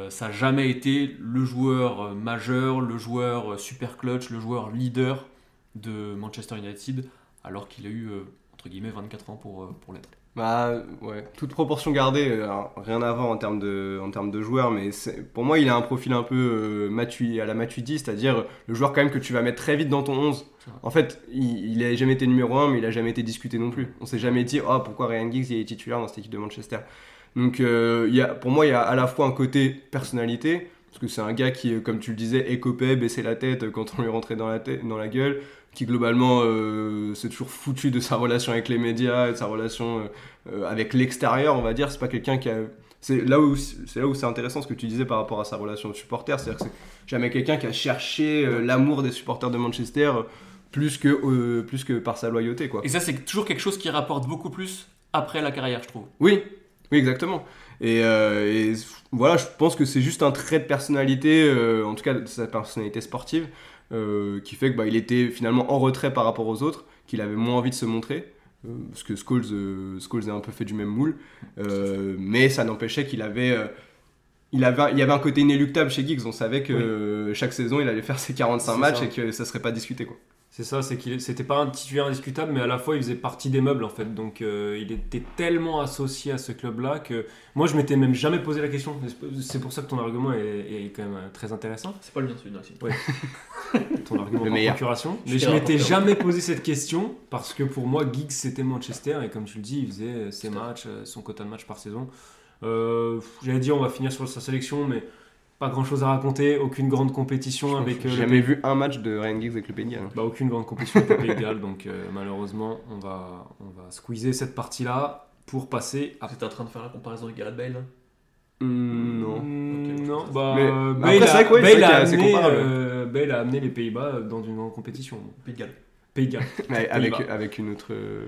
Ça n'a jamais été le joueur majeur, le joueur super clutch, le joueur leader de Manchester United, alors qu'il a eu, entre guillemets, 24 ans pour, pour l'être. Bah ouais, toute proportion gardée, euh, alors, rien à voir en termes de, en termes de joueur, mais pour moi il a un profil un peu euh, Matui- à la Matuidi, c'est-à-dire le joueur quand même que tu vas mettre très vite dans ton 11. C'est vrai. En fait, il, il a jamais été numéro 1, mais il a jamais été discuté non plus. On s'est jamais dit, oh pourquoi Ryan Giggs il est titulaire dans cette équipe de Manchester. Donc euh, il y a, pour moi il y a à la fois un côté personnalité, parce que c'est un gars qui, euh, comme tu le disais, écopait, baissait la tête quand on lui rentrait dans la, tête, dans la gueule, qui globalement euh, s'est toujours foutu de sa relation avec les médias, et de sa relation euh, euh, avec l'extérieur, on va dire. C'est pas quelqu'un qui a. C'est là où c'est là où c'est intéressant ce que tu disais par rapport à sa relation de supporter, c'est-à-dire que c'est jamais quelqu'un qui a cherché euh, l'amour des supporters de Manchester plus que plus que par sa loyauté quoi. Et ça, c'est toujours quelque chose qui rapporte beaucoup plus après la carrière, je trouve. Oui, oui, exactement. Et, et voilà, je pense que c'est juste un trait de personnalité, en tout cas de sa personnalité sportive, euh, qui fait que bah, il était finalement en retrait par rapport aux autres, qu'il avait moins envie de se montrer. euh, parce que Scholes, euh, Scholes a un peu fait du même moule, Euh, mais ça n'empêchait qu'il avait, il avait, il y avait un côté inéluctable chez Giggs. On savait que chaque saison il allait faire ses 45 C'est matchs ça. et que ça serait pas discuté quoi. C'est ça, c'est qu'il c'était pas un titulaire indiscutable, mais à la fois il faisait partie des meubles en fait. Donc euh, il était tellement associé à ce club-là que moi je m'étais même jamais posé la question. C'est pour ça que ton argument est, est quand même euh, très intéressant. C'est pas le mien, celui-là aussi. Ton argument meilleur. procuration. Mais je m'étais jamais posé cette question parce que pour moi Giggs c'était Manchester et comme tu le dis, il faisait euh, ses matchs, son quota de matchs par saison. Euh, J'allais dire on va finir sur sa sélection, mais pas grand chose à raconter, aucune grande compétition avec. euh, J'ai le jamais vu un match de Ryan Giggs avec le Pays de Galles. bah, aucune grande compétition avec le Pays de Galles, donc euh, malheureusement, on va, on va squeezer cette partie-là pour passer à. T'étais en train de faire la comparaison avec Gareth Bale là Hmm, non. Mm, Ok, non, je bah, Mais- euh, après, Bale, a, vrai c'est Bale a amené, comparable. euh, Bale a amené les Pays-Bas dans une grande compétition. Pays de Galles. Avec, une, autre,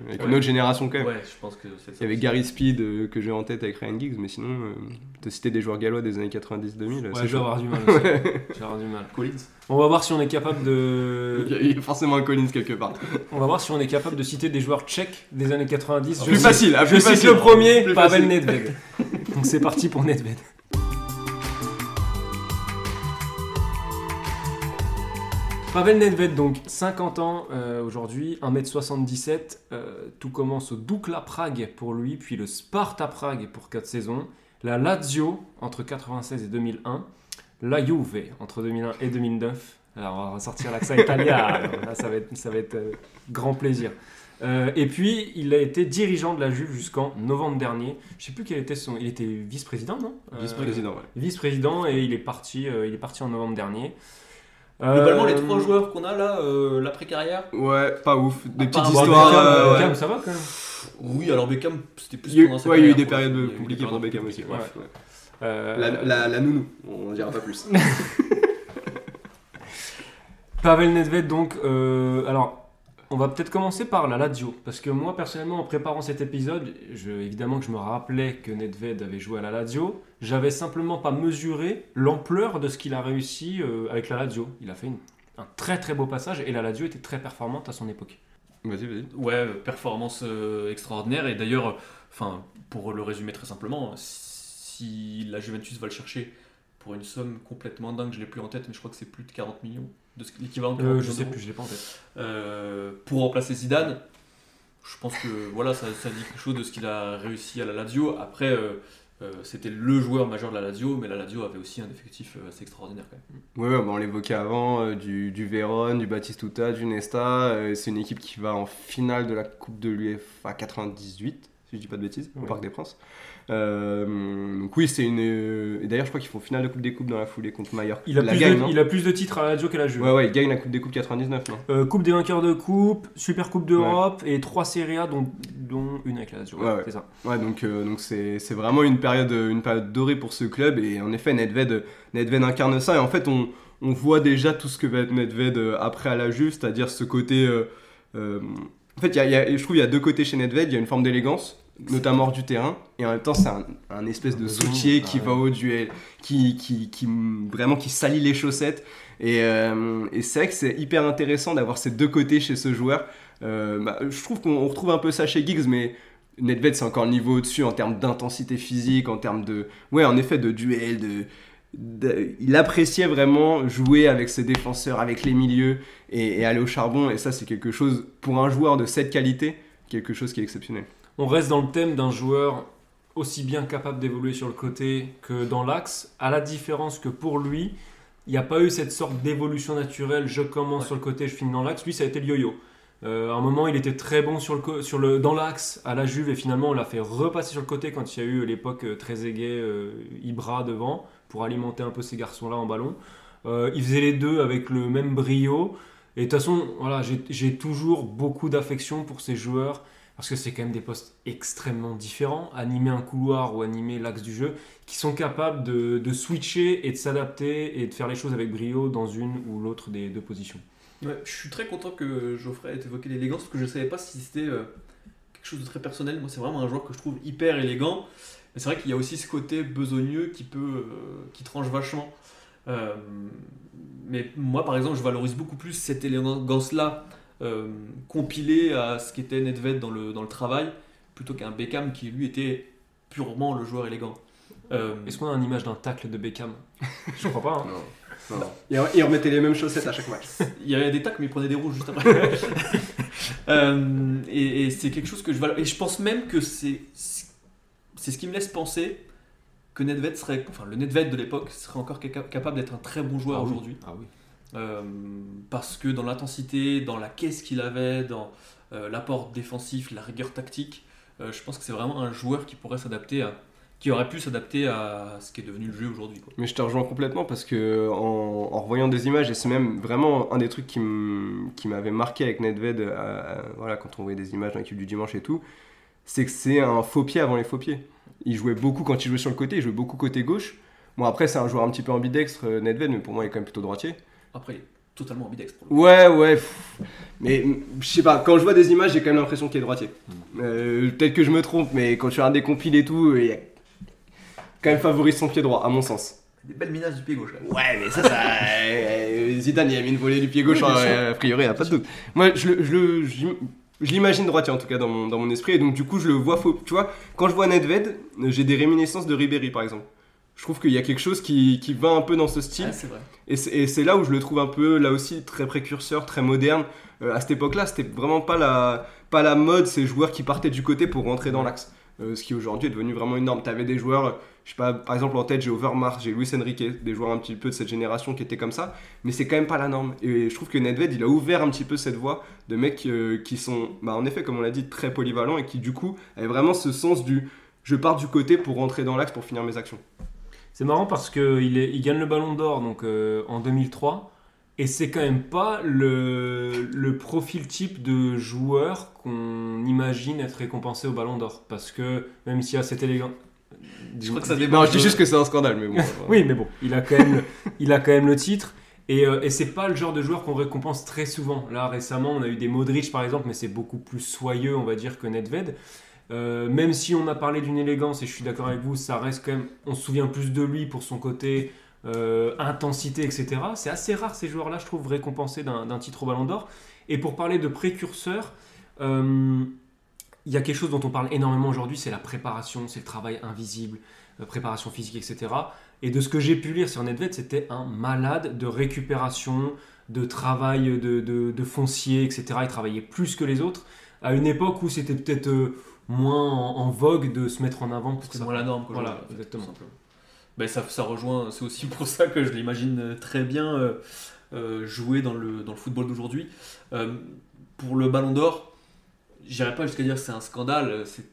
avec Ouais. une autre génération quand même. Ouais, je pense que c'est ça. Il y avait. Gary Speed euh, que j'ai en tête avec Ryan Giggs, mais sinon, euh, te citer des joueurs gallois des années 90-2000, Ouais, je vais avoir du mal aussi. Je vais avoir du mal. Collins. On va voir si on est capable de. il y a forcément un Collins quelque part. On va voir si on est capable de citer des joueurs tchèques des années 90. Plus cite- facile, ah, Je plus cite facile. le premier, Plus Pavel. Nedved. Donc c'est parti pour Nedved. Pavel Nedved, donc 50 ans euh, aujourd'hui, 1m77. euh, tout commence au Dukla Prague pour lui, puis le Sparta Prague pour 4 saisons, la Lazio entre 96 et 2001, la Juve entre 2001 et 2009. Alors on va sortir l'accent italien, alors là, ça va être, ça va être euh, grand plaisir. Et puis, il a été dirigeant de la Juve jusqu'en novembre dernier. Je sais plus quel était son. Il était vice-président, non? Vice-président, ouais. Vice-président et il est parti. il est parti en novembre dernier. Globalement, les Euh, trois joueurs qu'on a là, euh, l'après-carrière. Ouais, pas ouf. Des petites histoires. Beckham, euh, Beckham, ça va quand même. Oui, alors Beckham, c'était plus Il ouais, il y a eu des périodes compliquées pour Beckham aussi. Euh, La, la, la nounou, on dira pas plus. Pavel Nedved, donc, euh, alors, on va peut-être commencer par la Lazio, parce que moi, personnellement, en préparant cet épisode, je, évidemment que je me rappelais que Nedved avait joué à la Lazio, j'avais simplement pas mesuré l'ampleur de ce qu'il a réussi euh, avec la Lazio. Il a fait une- un très très beau passage, et la Lazio était très performante à son époque. Vas-y, vas-y. Ouais, performance euh, extraordinaire. Et d'ailleurs, euh, enfin, pour le résumer très simplement, si la Juventus va le chercher pour une somme complètement dingue, je l'ai plus en tête, mais je crois que c'est plus de 40 millions, de ce- l'équivalent de 40 Euh, je sais plus, je l'ai pas en tête. euh, pour remplacer Zidane. Je pense que voilà, ça, ça dit quelque chose de ce qu'il a réussi à la Lazio. Après, euh, euh, c'était le joueur majeur de la Lazio, mais la Lazio avait aussi un effectif assez extraordinaire quand même. Ouais, ouais, bah, on l'évoquait avant, du, du Véron, du Batistuta, du Nesta. c'est une équipe qui va en finale de la Coupe de l'UEFA 98, si je dis pas de bêtises, au Ouais. Parc des Princes. Euh, donc oui, c'est une... euh, Et d'ailleurs, je crois qu'ils font finale de Coupe des Coupes dans la foulée contre Mallorca. Il a, la plus gagne, de, non il a plus de titres à la Lazio qu'à la Juve. Ouais, ouais, il gagne la Coupe des Coupes 99, non Euh, coupe des vainqueurs de coupe, Super Coupe d'Europe et trois Serie A dont, dont une avec la Lazio. Ouais, ouais. C'est ça. Ouais, donc euh, donc c'est c'est vraiment une période, une période dorée pour ce club. Et en effet, Nedved, Nedved incarne ça. Et en fait, on, on voit déjà tout ce que va être Nedved après à la Juve, c'est-à-dire ce côté. en fait, il y a- il y a- je trouve qu'il y a deux côtés chez Nedved. Il y a une forme d'élégance. Notamment hors du terrain, et en même temps, c'est un, un espèce de soutier qui ah va au duel, qui, qui, qui vraiment qui salit les chaussettes. Et, euh, et c'est vrai que c'est hyper intéressant d'avoir ces deux côtés chez ce joueur. Euh, bah, je trouve qu'on retrouve un peu ça chez Giggs, mais Nedved c'est encore le niveau au-dessus en termes d'intensité physique, en termes de, ouais, en effet, de duel, de, de- il appréciait vraiment jouer avec ses défenseurs, avec les milieux et, et aller au charbon. Et ça, c'est quelque chose pour un joueur de cette qualité, quelque chose qui est exceptionnel. On reste dans le thème d'un joueur aussi bien capable d'évoluer sur le côté que dans l'axe, à la différence que pour lui, il n'y a pas eu cette sorte d'évolution naturelle, je commence Ouais. sur le côté, je finis dans l'axe. Lui, ça a été le yo-yo. Euh, à un moment, il était très bon sur le, co- sur le, dans l'axe à la Juve et finalement, on l'a fait repasser sur le côté quand il y a eu l'époque euh, très euh, Ibra devant pour alimenter un peu ces garçons-là en ballon. Euh, il faisait les deux avec le même brio. Et de toute façon, voilà, j'ai toujours beaucoup d'affection pour ces joueurs parce que c'est quand même des postes extrêmement différents, animer un couloir ou animer l'axe du jeu, qui sont capables de, switcher et de s'adapter et de faire les choses avec brio dans une ou l'autre des deux positions. Je suis très content que Geoffrey ait évoqué l'élégance parce que je ne savais pas si c'était euh, quelque chose de très personnel. Moi, c'est vraiment un joueur que je trouve hyper élégant. Mais c'est vrai qu'il y a aussi ce côté besogneux qui peut, euh, qui tranche vachement. Euh, mais moi, par exemple, je valorise beaucoup plus cette élégance-là euh, compilée à ce qu'était Nedved dans le, dans le travail plutôt qu'un Beckham qui lui était purement le joueur élégant. Euh, Est-ce qu'on a une image d'un tacle de Beckham? Je crois pas. hein. Et, et remettait les mêmes chaussettes à chaque match. Il y avait des tacs, mais il prenait des rouges juste après. Euh, et et c'est quelque chose que je valore. Et je pense même que c'est c'est ce qui me laisse penser que Nedved serait, enfin le Nedved de l'époque serait encore ca- capable d'être un très bon joueur Ah oui. aujourd'hui. Ah oui. Euh, parce que dans l'intensité, dans la caisse qu'il avait, dans euh, l'apport défensif, la rigueur tactique, euh, je pense que c'est vraiment un joueur qui pourrait s'adapter à, qui aurait pu s'adapter à ce qui est devenu le jeu aujourd'hui. Mais je te rejoins complètement parce que en, en revoyant des images, et c'est même vraiment un des trucs qui m'avait marqué avec Nedved, voilà, quand on voyait des images dans l'équipe du dimanche et tout, c'est que c'est un faux pied avant les faux pieds. Il jouait beaucoup quand il jouait sur le côté, il jouait beaucoup côté gauche. Bon, après, c'est un joueur un petit peu ambidextre, Nedved, mais pour moi, il est quand même plutôt droitier. Après, il est totalement ambidextre. Ouais, ouais. pff. Mais je sais pas, quand je vois des images, j'ai quand même l'impression qu'il est droitier. Euh, Peut-être que je me trompe, mais quand tu regardes des compiles et tout, il a quand même favorise son pied droit, à mon sens. Des belles minaces du pied gauche. là. Ouais, mais ça, ça. euh, Zidane, il a mis une volée du pied gauche, Oui, hein, a priori, y a pas de doute. Moi, je, le- je, le- j'im- je l'imagine droitier en tout cas dans mon, dans mon esprit, et donc du coup, je le vois faux. Tu vois, quand je vois Nedved, euh, j'ai des réminiscences de Ribéry par exemple. Je trouve qu'il y a quelque chose qui, qui va un peu dans ce style. Ah, c'est vrai. Et c'est là où je le trouve un peu, là aussi, très précurseur, très moderne. Euh, à cette époque-là, c'était vraiment pas la, pas la mode, ces joueurs qui partaient du côté pour rentrer dans l'axe. Euh, ce qui aujourd'hui est devenu vraiment une norme. T'avais des joueurs, je sais pas, par exemple en tête, j'ai Overmars, j'ai Luis Enrique, des joueurs un petit peu de cette génération qui étaient comme ça, mais c'est quand même pas la norme. Et je trouve que Nedved, il a ouvert un petit peu cette voie de mecs euh, qui sont, bah, en effet, comme on l'a dit, très polyvalents et qui du coup avaient vraiment ce sens du je pars du côté pour rentrer dans l'axe pour finir mes actions. C'est marrant parce qu'il il gagne le ballon d'or donc, euh, en 2003 et c'est quand même pas le, le profil type de joueur qu'on imagine être récompensé au ballon d'or. Parce que même s'il y a cet élégant. Je crois que ça je dis juste que c'est un scandale, mais bon. Oui, mais bon, il a quand même, le- il a quand même le titre. Et, euh, et c'est pas le genre de joueur qu'on récompense très souvent. Là, récemment, on a eu des Modric par exemple, mais c'est beaucoup plus soyeux, on va dire, que Nedved. Euh, même si on a parlé d'une élégance, et je suis d'accord avec vous, ça reste quand même. On se souvient plus de lui pour son côté euh, intensité, etc. C'est assez rare ces joueurs-là, je trouve, récompensés d'un titre au Ballon d'Or. Et pour parler de précurseurs, euh, il y a quelque chose dont on parle énormément aujourd'hui, c'est la préparation, c'est le travail invisible, préparation physique, etc. Et de ce que j'ai pu lire sur Nedved, c'était un malade de récupération, de travail de, foncier, etc. Il travaillait plus que les autres, à une époque où c'était peut-être moins en, en vogue de se mettre en avant pour C'est moins la norme. Voilà, exactement. Ben, ça, ça rejoint, c'est aussi pour ça que je l'imagine euh, très bien euh, euh, jouer dans le, dans le football d'aujourd'hui. Euh, pour le Ballon d'Or, j'irai pas jusqu'à dire que c'est un scandale, c'est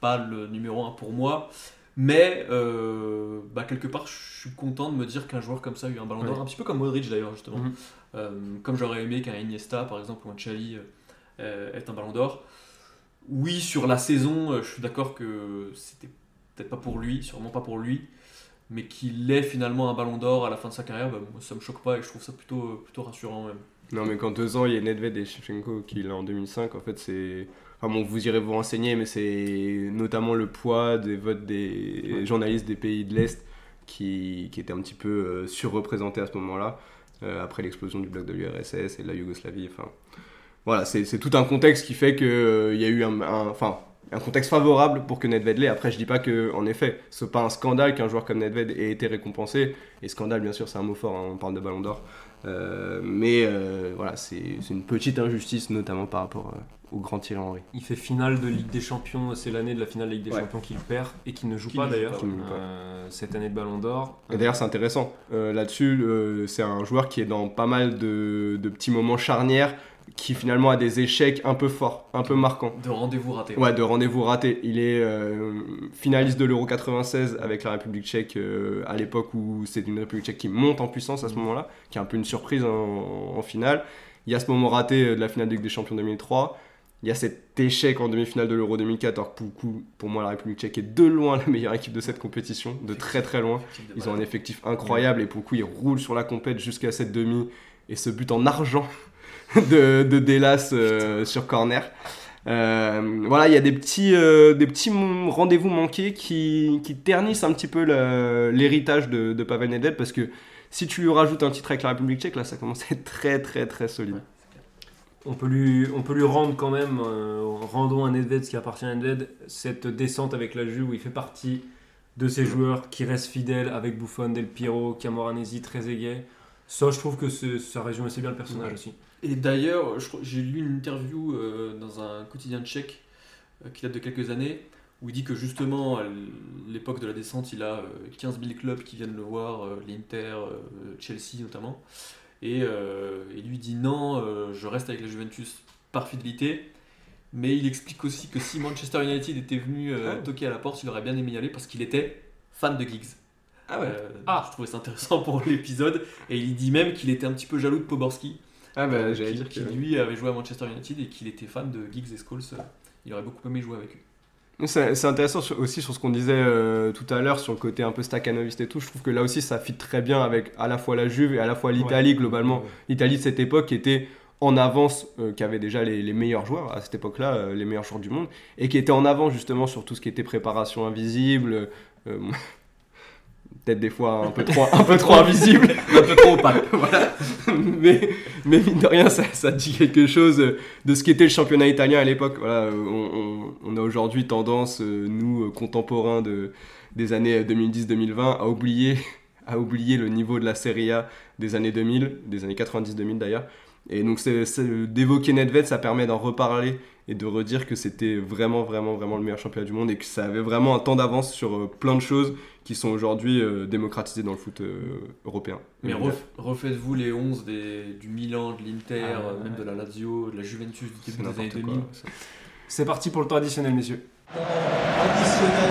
pas le numéro un pour moi, mais bah, quelque part je suis content de me dire qu'un joueur comme ça a eu un Ballon d'Or, Ouais. un petit peu comme Modric d'ailleurs justement, Mhm. Comme j'aurais aimé qu'un Iniesta par exemple ou un euh, ait un Ballon d'Or. Oui, sur la saison, euh, je suis d'accord que c'était peut-être pas pour lui, sûrement pas pour lui, mais qu'il ait finalement un ballon d'or à la fin de sa carrière, bah, moi, ça me choque pas et je trouve ça plutôt, plutôt rassurant même. Non, mais quand deux ans, il y a Nedved et Shevchenko qui l'a en 2005, en fait, c'est. Enfin bon, vous irez vous renseigner, mais c'est notamment le poids des votes des journalistes des pays de l'Est qui, qui était un petit peu euh, surreprésenté à ce moment-là, euh, après l'explosion du bloc de l'URSS et de la Yougoslavie. Enfin, voilà, c'est tout un contexte qui fait qu'il y a eu un, un- enfin, un contexte favorable pour que Nedved l'ait. Après, je dis pas que, en effet, c'est pas un scandale qu'un joueur comme Nedved ait été récompensé. Et scandale, bien sûr, c'est un mot fort, hein, on parle de Ballon d'Or. Euh, mais euh, voilà, c'est une petite injustice, notamment par rapport euh, au grand Thierry Henry. Il fait finale de Ligue des Champions, c'est l'année de la finale de Ligue des Ouais. Champions qu'il perd et qu'il ne joue pas d'ailleurs. Euh, cette année de Ballon d'Or. Et d'ailleurs, c'est intéressant. Euh, Là-dessus, euh, c'est un joueur qui est dans pas mal de, de petits moments charnières, qui finalement a des échecs un peu forts, un peu marquants. De rendez-vous raté. Ouais, de rendez-vous raté. Il est euh, finaliste de l'Euro 96 avec la République tchèque euh, à l'époque où c'est une République tchèque qui monte en puissance à ce moment-là, qui est un peu une surprise en, en finale. Il y a ce moment raté euh, de la finale de Ligue des Champions 2003. Il y a cet échec en demi-finale de l'Euro 2004. Alors que pour, le coup, pour moi, la République tchèque est de loin la meilleure équipe de cette compétition, de très très loin. Ils ont un effectif incroyable et pour le coup, ils roulent sur la compète jusqu'à cette demi et ce but en argent de, de Delas euh, sur corner. Euh, voilà, il y a des petits, euh, des petits rendez-vous manqués qui, qui ternissent un petit peu le- l'héritage de, de Pavel Nedved parce que si tu lui rajoutes un titre avec la République tchèque, là ça commence à être très très très solide. On peut lui, on peut lui rendre quand même, euh, rendons à Nedved ce qui appartient à Nedved, cette descente avec la Juve où il fait partie de ces joueurs qui restent fidèles avec Buffon, Del Piero, Camoranesi, Trezeguet. Ça, je trouve que ça résume assez bien le personnage Ouais. aussi. Et d'ailleurs, j'ai lu une interview euh, dans un quotidien tchèque euh, qui date de quelques années où il dit que justement, à l'époque de la descente, il a euh, 15 000 clubs qui viennent le voir, euh, l'Inter, Chelsea notamment. Et, et lui dit non, je reste avec la Juventus par fidélité. Mais il explique aussi que si Manchester United était venu Ah. toquer à la porte, il aurait bien aimé y aller parce qu'il était fan de Giggs. Ah Euh, Ah. Je trouvais ça intéressant pour l'épisode. Et il dit même qu'il était un petit peu jaloux de Poborski. Ah bah j'allais qui, dire qui, que... lui avait joué à Manchester United et qu'il était fan de Giggs et Scholes. euh, Il aurait beaucoup aimé jouer avec eux. C'est intéressant aussi sur ce qu'on disait euh, tout à l'heure sur le côté un peu staccanoviste et tout. Je trouve que là aussi ça fit très bien avec à la fois la Juve et à la fois l'Italie globalement. L'Italie de cette époque était en avance, euh, qui avait déjà les, les meilleurs joueurs à cette époque-là, euh, les meilleurs joueurs du monde, et qui était en avance justement sur tout ce qui était préparation invisible, peut-être des fois un peu trop, un peu trop invisible, un peu trop opaque. voilà. mais, mais mine de rien, ça, ça dit quelque chose de ce qu'était le championnat italien à l'époque. Voilà, on, on- on a aujourd'hui tendance, euh, nous contemporains de, des années 2010-2020, à oublier, à oublier le niveau de la Serie A des années 2000, des années 90-2000 d'ailleurs. Et donc d'évoquer Nedved, ça permet d'en reparler et de redire que c'était vraiment, vraiment, vraiment le meilleur championnat du monde et que ça avait vraiment un temps d'avance sur euh, plein de choses qui sont aujourd'hui euh, démocratisées dans le foot euh, européen. Mais ref- refaites-vous les 11 des, du Milan, de l'Inter, Ah, euh, même de la Lazio, de la Juventus du début des années n'importe 2000. quoi. ça. C'est parti pour le temps additionnel, messieurs. additionnel,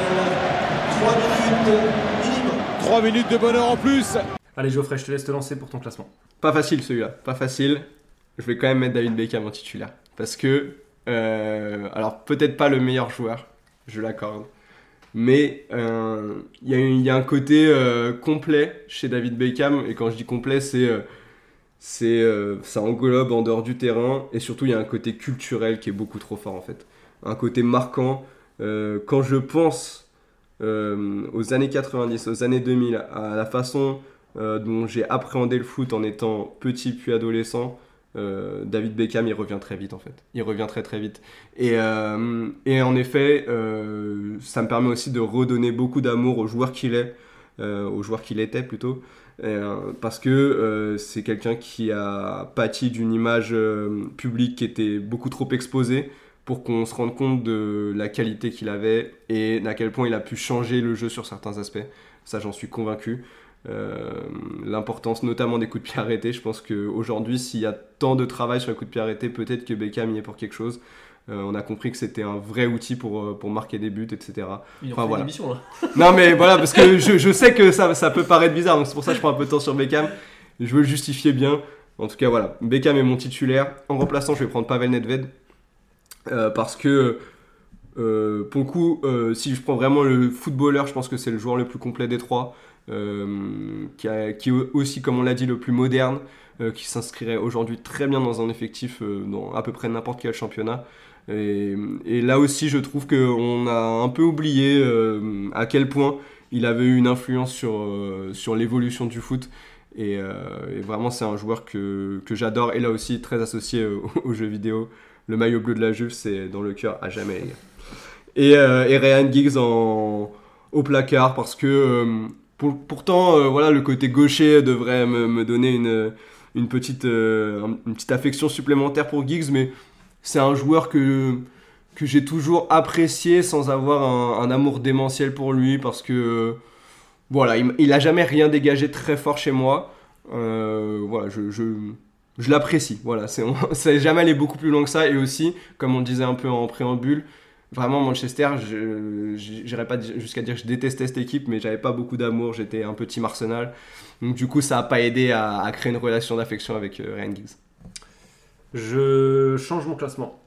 3 minutes minimum. 3 minutes de bonheur en plus Allez, Geoffrey, je te laisse te lancer pour ton classement. Pas facile celui-là, pas facile. Je vais quand même mettre David Beckham en titulaire. Parce que, euh, alors peut-être pas le meilleur joueur, je l'accorde. Mais euh, il y, a un côté euh, complet chez David Beckham. Et quand je dis complet, c'est. ça englobe en dehors du terrain. Et surtout, il y a un côté culturel qui est beaucoup trop fort en fait. Un côté marquant. Quand je pense aux années 90, aux années 2000, à la façon dont j'ai appréhendé le foot en étant petit puis adolescent, euh, David Beckham, il revient très vite en fait. Il revient très très vite. Et, euh, en effet, euh, ça me permet aussi de redonner beaucoup d'amour au joueur qu'il est, au joueur qu'il était plutôt. Parce que c'est quelqu'un qui a pâti d'une image publique qui était beaucoup trop exposée pour qu'on se rende compte de la qualité qu'il avait et à quel point il a pu changer le jeu sur certains aspects. Ça, j'en suis convaincu. Euh, L'importance notamment des coups de pied arrêtés. Je pense qu'aujourd'hui, s'il y a tant de travail sur les coups de pied arrêtés, peut-être que Beckham y est pour quelque chose. Euh, on a compris que c'était un vrai outil pour, euh, pour marquer des buts, etc. Il en Enfin, voilà. émission là. Non mais voilà, parce que je, je sais que ça, ça peut paraître bizarre, donc c'est pour ça que je prends un peu de temps sur Beckham. Je veux le justifier bien. En tout cas, voilà, Beckham est mon titulaire. En remplaçant, je vais prendre Pavel Nedved. Euh, parce que, euh, pour le coup, si je prends vraiment le footballeur, je pense que c'est le joueur le plus complet des trois. Euh, qui, est aussi, comme on l'a dit, le plus moderne, euh, qui s'inscrirait aujourd'hui très bien dans un effectif euh, dans à peu près n'importe quel championnat. Et, là aussi, je trouve qu'on a un peu oublié à quel point il avait eu une influence sur, sur l'évolution du foot. Et, vraiment, c'est un joueur que, que j'adore. Et là aussi, très associé au- aux jeux vidéo. Le maillot bleu de la Juve, c'est dans le cœur à jamais. Et, et Giggs au placard parce que pour- pourtant, euh, voilà, le côté gaucher devrait me, donner une, une, petite, euh, une petite affection supplémentaire pour Giggs, mais c'est un joueur que, j'ai toujours apprécié sans avoir un, amour démentiel pour lui parce que voilà, il, a jamais rien dégagé très fort chez moi. Euh, voilà, je, l'apprécie. Voilà, c'est jamais allé beaucoup plus loin que ça et aussi, comme on disait un peu en préambule, vraiment Manchester, je j'irais pas jusqu'à dire que je détestais cette équipe, mais j'avais pas beaucoup d'amour, j'étais un team Arsenal. Donc du coup, ça a pas aidé à, à créer une relation d'affection avec euh, Ryan Giggs. Je change mon classement.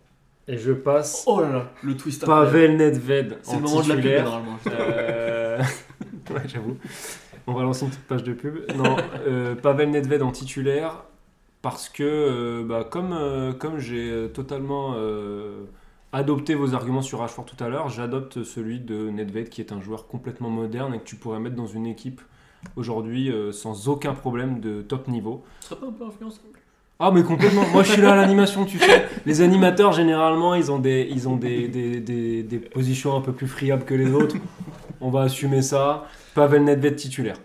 Et je passe Oh là là, le twist Pavel Nedved C'est en le moment de la pub, titulaire. normalement. Euh, ouais, j'avoue. On va lancer une petite page de pub. Non, euh, Pavel Nedved en titulaire parce que, euh, bah, comme, euh, comme j'ai euh, totalement adopté vos arguments sur Rashford tout à l'heure, j'adopte celui de Nedved qui est un joueur complètement moderne et que tu pourrais mettre dans une équipe aujourd'hui euh, sans aucun problème de top niveau. Tu serais pas un peu influencé Ah mais complètement, moi je suis là à l'animation, tu sais. Les animateurs généralement ils ont, des, ils ont des, des, des- des positions un peu plus friables que les autres. On va assumer ça. Pavel Nedved titulaire.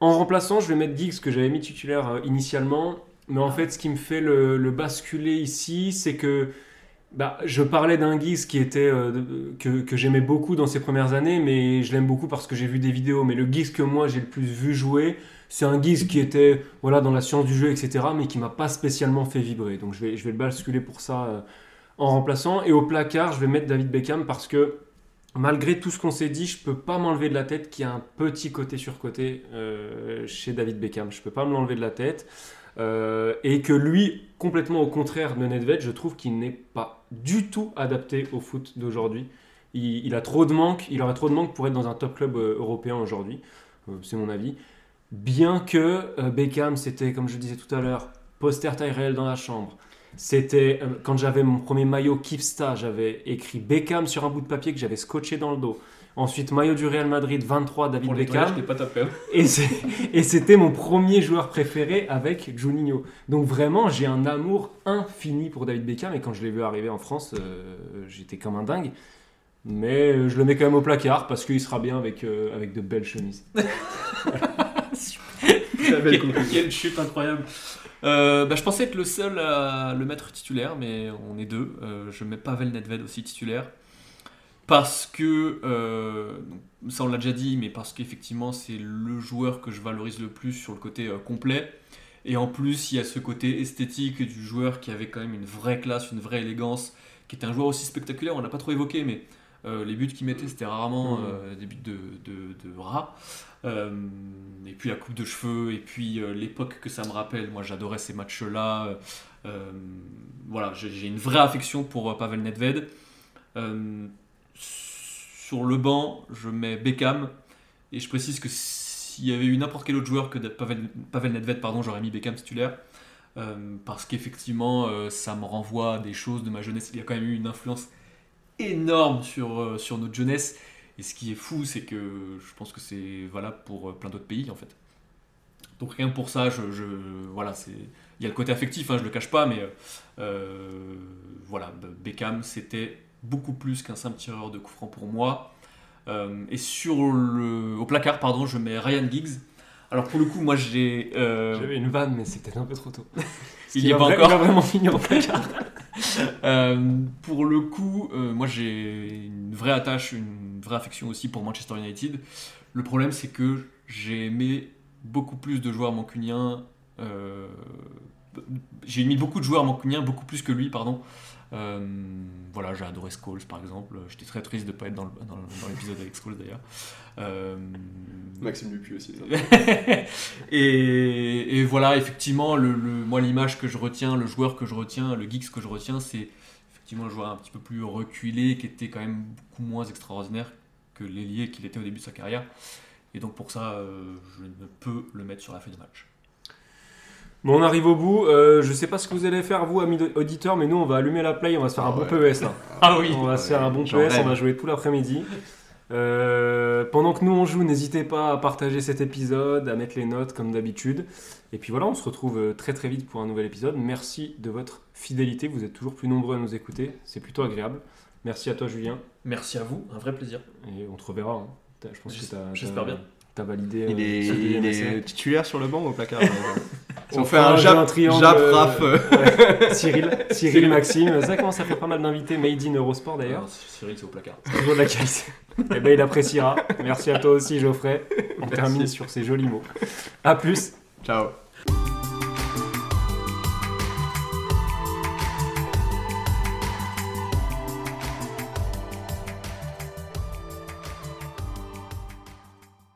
En remplaçant, je vais mettre Giggs que j'avais mis titulaire euh, initialement. Mais en fait ce qui me fait le, le basculer ici, c'est que bah, je parlais d'un Giggs qui était, euh, que, j'aimais beaucoup dans ses premières années, mais je l'aime beaucoup parce que j'ai vu des vidéos. Mais le Giggs que moi j'ai le plus vu jouer, c'est un Giggs qui était voilà, dans la science du jeu, etc., mais qui m'a pas spécialement fait vibrer. Donc je vais, je vais le basculer pour ça euh, en remplaçant. Et au placard, je vais mettre David Beckham parce que malgré tout ce qu'on s'est dit, je peux pas m'enlever de la tête qu'il y a un petit côté surcoté euh, chez David Beckham. Je peux pas me l'enlever de la tête. Euh, et que lui, complètement au contraire de Nedved, je trouve qu'il n'est pas du tout adapté au foot d'aujourd'hui. Il, a trop de manque, il aurait trop de manque pour être dans un top club euh, européen aujourd'hui. Euh, c'est mon avis. Bien que Beckham, c'était, comme je disais tout à l'heure, poster réelle dans la chambre. C'était quand j'avais mon premier maillot Kipsta, j'avais écrit Beckham sur un bout de papier que j'avais scotché dans le dos. Ensuite, maillot du Real Madrid 23, David Pour Beckham. je t'ai pas tapé. hein. Et c'était mon premier joueur préféré avec Juninho. Donc vraiment, j'ai un amour infini pour David Beckham. Et quand je l'ai vu arriver en France, euh, j'étais comme un dingue. Mais euh, je le mets quand même au placard parce qu'il sera bien avec, euh, avec de belles chemises. Quelle, quelle chute incroyable. Euh, bah, je pensais être le seul à le mettre titulaire, mais on est deux. Euh, je mets Pavel Nedved aussi titulaire. Parce que, euh, ça on l'a déjà dit, mais parce qu'effectivement c'est le joueur que je valorise le plus sur le côté euh, complet. Et en plus, il y a ce côté esthétique du joueur qui avait quand même une vraie classe, une vraie élégance, qui était un joueur aussi spectaculaire, on l'a pas trop évoqué, mais euh, les buts qu'il mettait, c'était rarement euh, des buts de, de, de rat. Et puis la coupe de cheveux, et puis l'époque que ça me rappelle. Moi, j'adorais ces matchs-là. Voilà, j'ai une vraie affection pour Pavel Nedved. Sur le banc, je mets Beckham. Et je précise que s'il y avait eu n'importe quel autre joueur que Pavel, Pavel Nedved, pardon, j'aurais mis Beckham titulaire. Euh, parce qu'effectivement, euh, ça me renvoie à des choses de ma jeunesse. Il y a quand même eu une influence énorme sur, euh, sur notre jeunesse. Et ce qui est fou, c'est que je pense que c'est valable pour plein d'autres pays en fait. Donc rien pour ça, je, voilà, il y a le côté affectif, hein, je le cache pas, mais voilà, Be- Beckham c'était beaucoup plus qu'un simple tireur de coup franc pour moi. Euh, et sur le au placard, pardon, je mets Ryan Giggs. Alors pour le coup, moi j'ai euh, J'avais une vanne, mais c'était un peu trop tôt. Il y est pas encore. Il vraiment finir au placard. Euh, pour le coup, moi j'ai une vraie attache, une vraie affection aussi pour Manchester United. Le problème, c'est que j'ai aimé beaucoup plus de joueurs mancuniens. J'ai mis beaucoup de joueurs mancuniens, beaucoup plus que lui, pardon. Euh, voilà, j'ai adoré Scholes par exemple. J'étais très triste de ne pas être dans l'épisode avec Scholes d'ailleurs. Euh, Maxime Lupu aussi. et, et voilà, effectivement, le, le- moi l'image que je retiens, le joueur que je retiens, le geeks que je retiens, c'est effectivement un joueur un petit peu plus reculé, qui était quand même beaucoup moins extraordinaire que l'ailier qu'il était au début de sa carrière. Et donc pour ça, euh, je ne peux le mettre sur la feuille de match. Bon, on arrive au bout. Euh, je sais pas ce que vous allez faire, vous, amis auditeurs, mais nous, on va allumer la play. On va se faire un bon. PES là. Ah oui. On va se faire un bon PES. On va jouer tout l'après-midi. Euh, pendant que nous on joue, n'hésitez pas à partager cet épisode, à mettre les notes comme d'habitude. Et puis voilà, on se retrouve euh, très très vite pour un nouvel épisode. Merci de votre fidélité. Vous êtes toujours plus nombreux à nous écouter. C'est plutôt agréable. Merci à toi, Julien. Merci à vous, un vrai plaisir. Et on te reverra. hein. Je pense que t'as- J'espère bien. T'as validé. Il euh, est, il est titulaire sur le banc ou au placard Si On on fait un Jap, un triangle, Jap, euh, Raph, euh, Ouais. Cyril, Cyril Maxime, ça commence à faire pas mal d'invités made in Eurosport d'ailleurs. Alors, Cyril, c'est au placard. Toujours de la qualité. Eh ben il appréciera. Merci à toi aussi Geoffrey. On termine sur ces jolis mots. A plus. Ciao.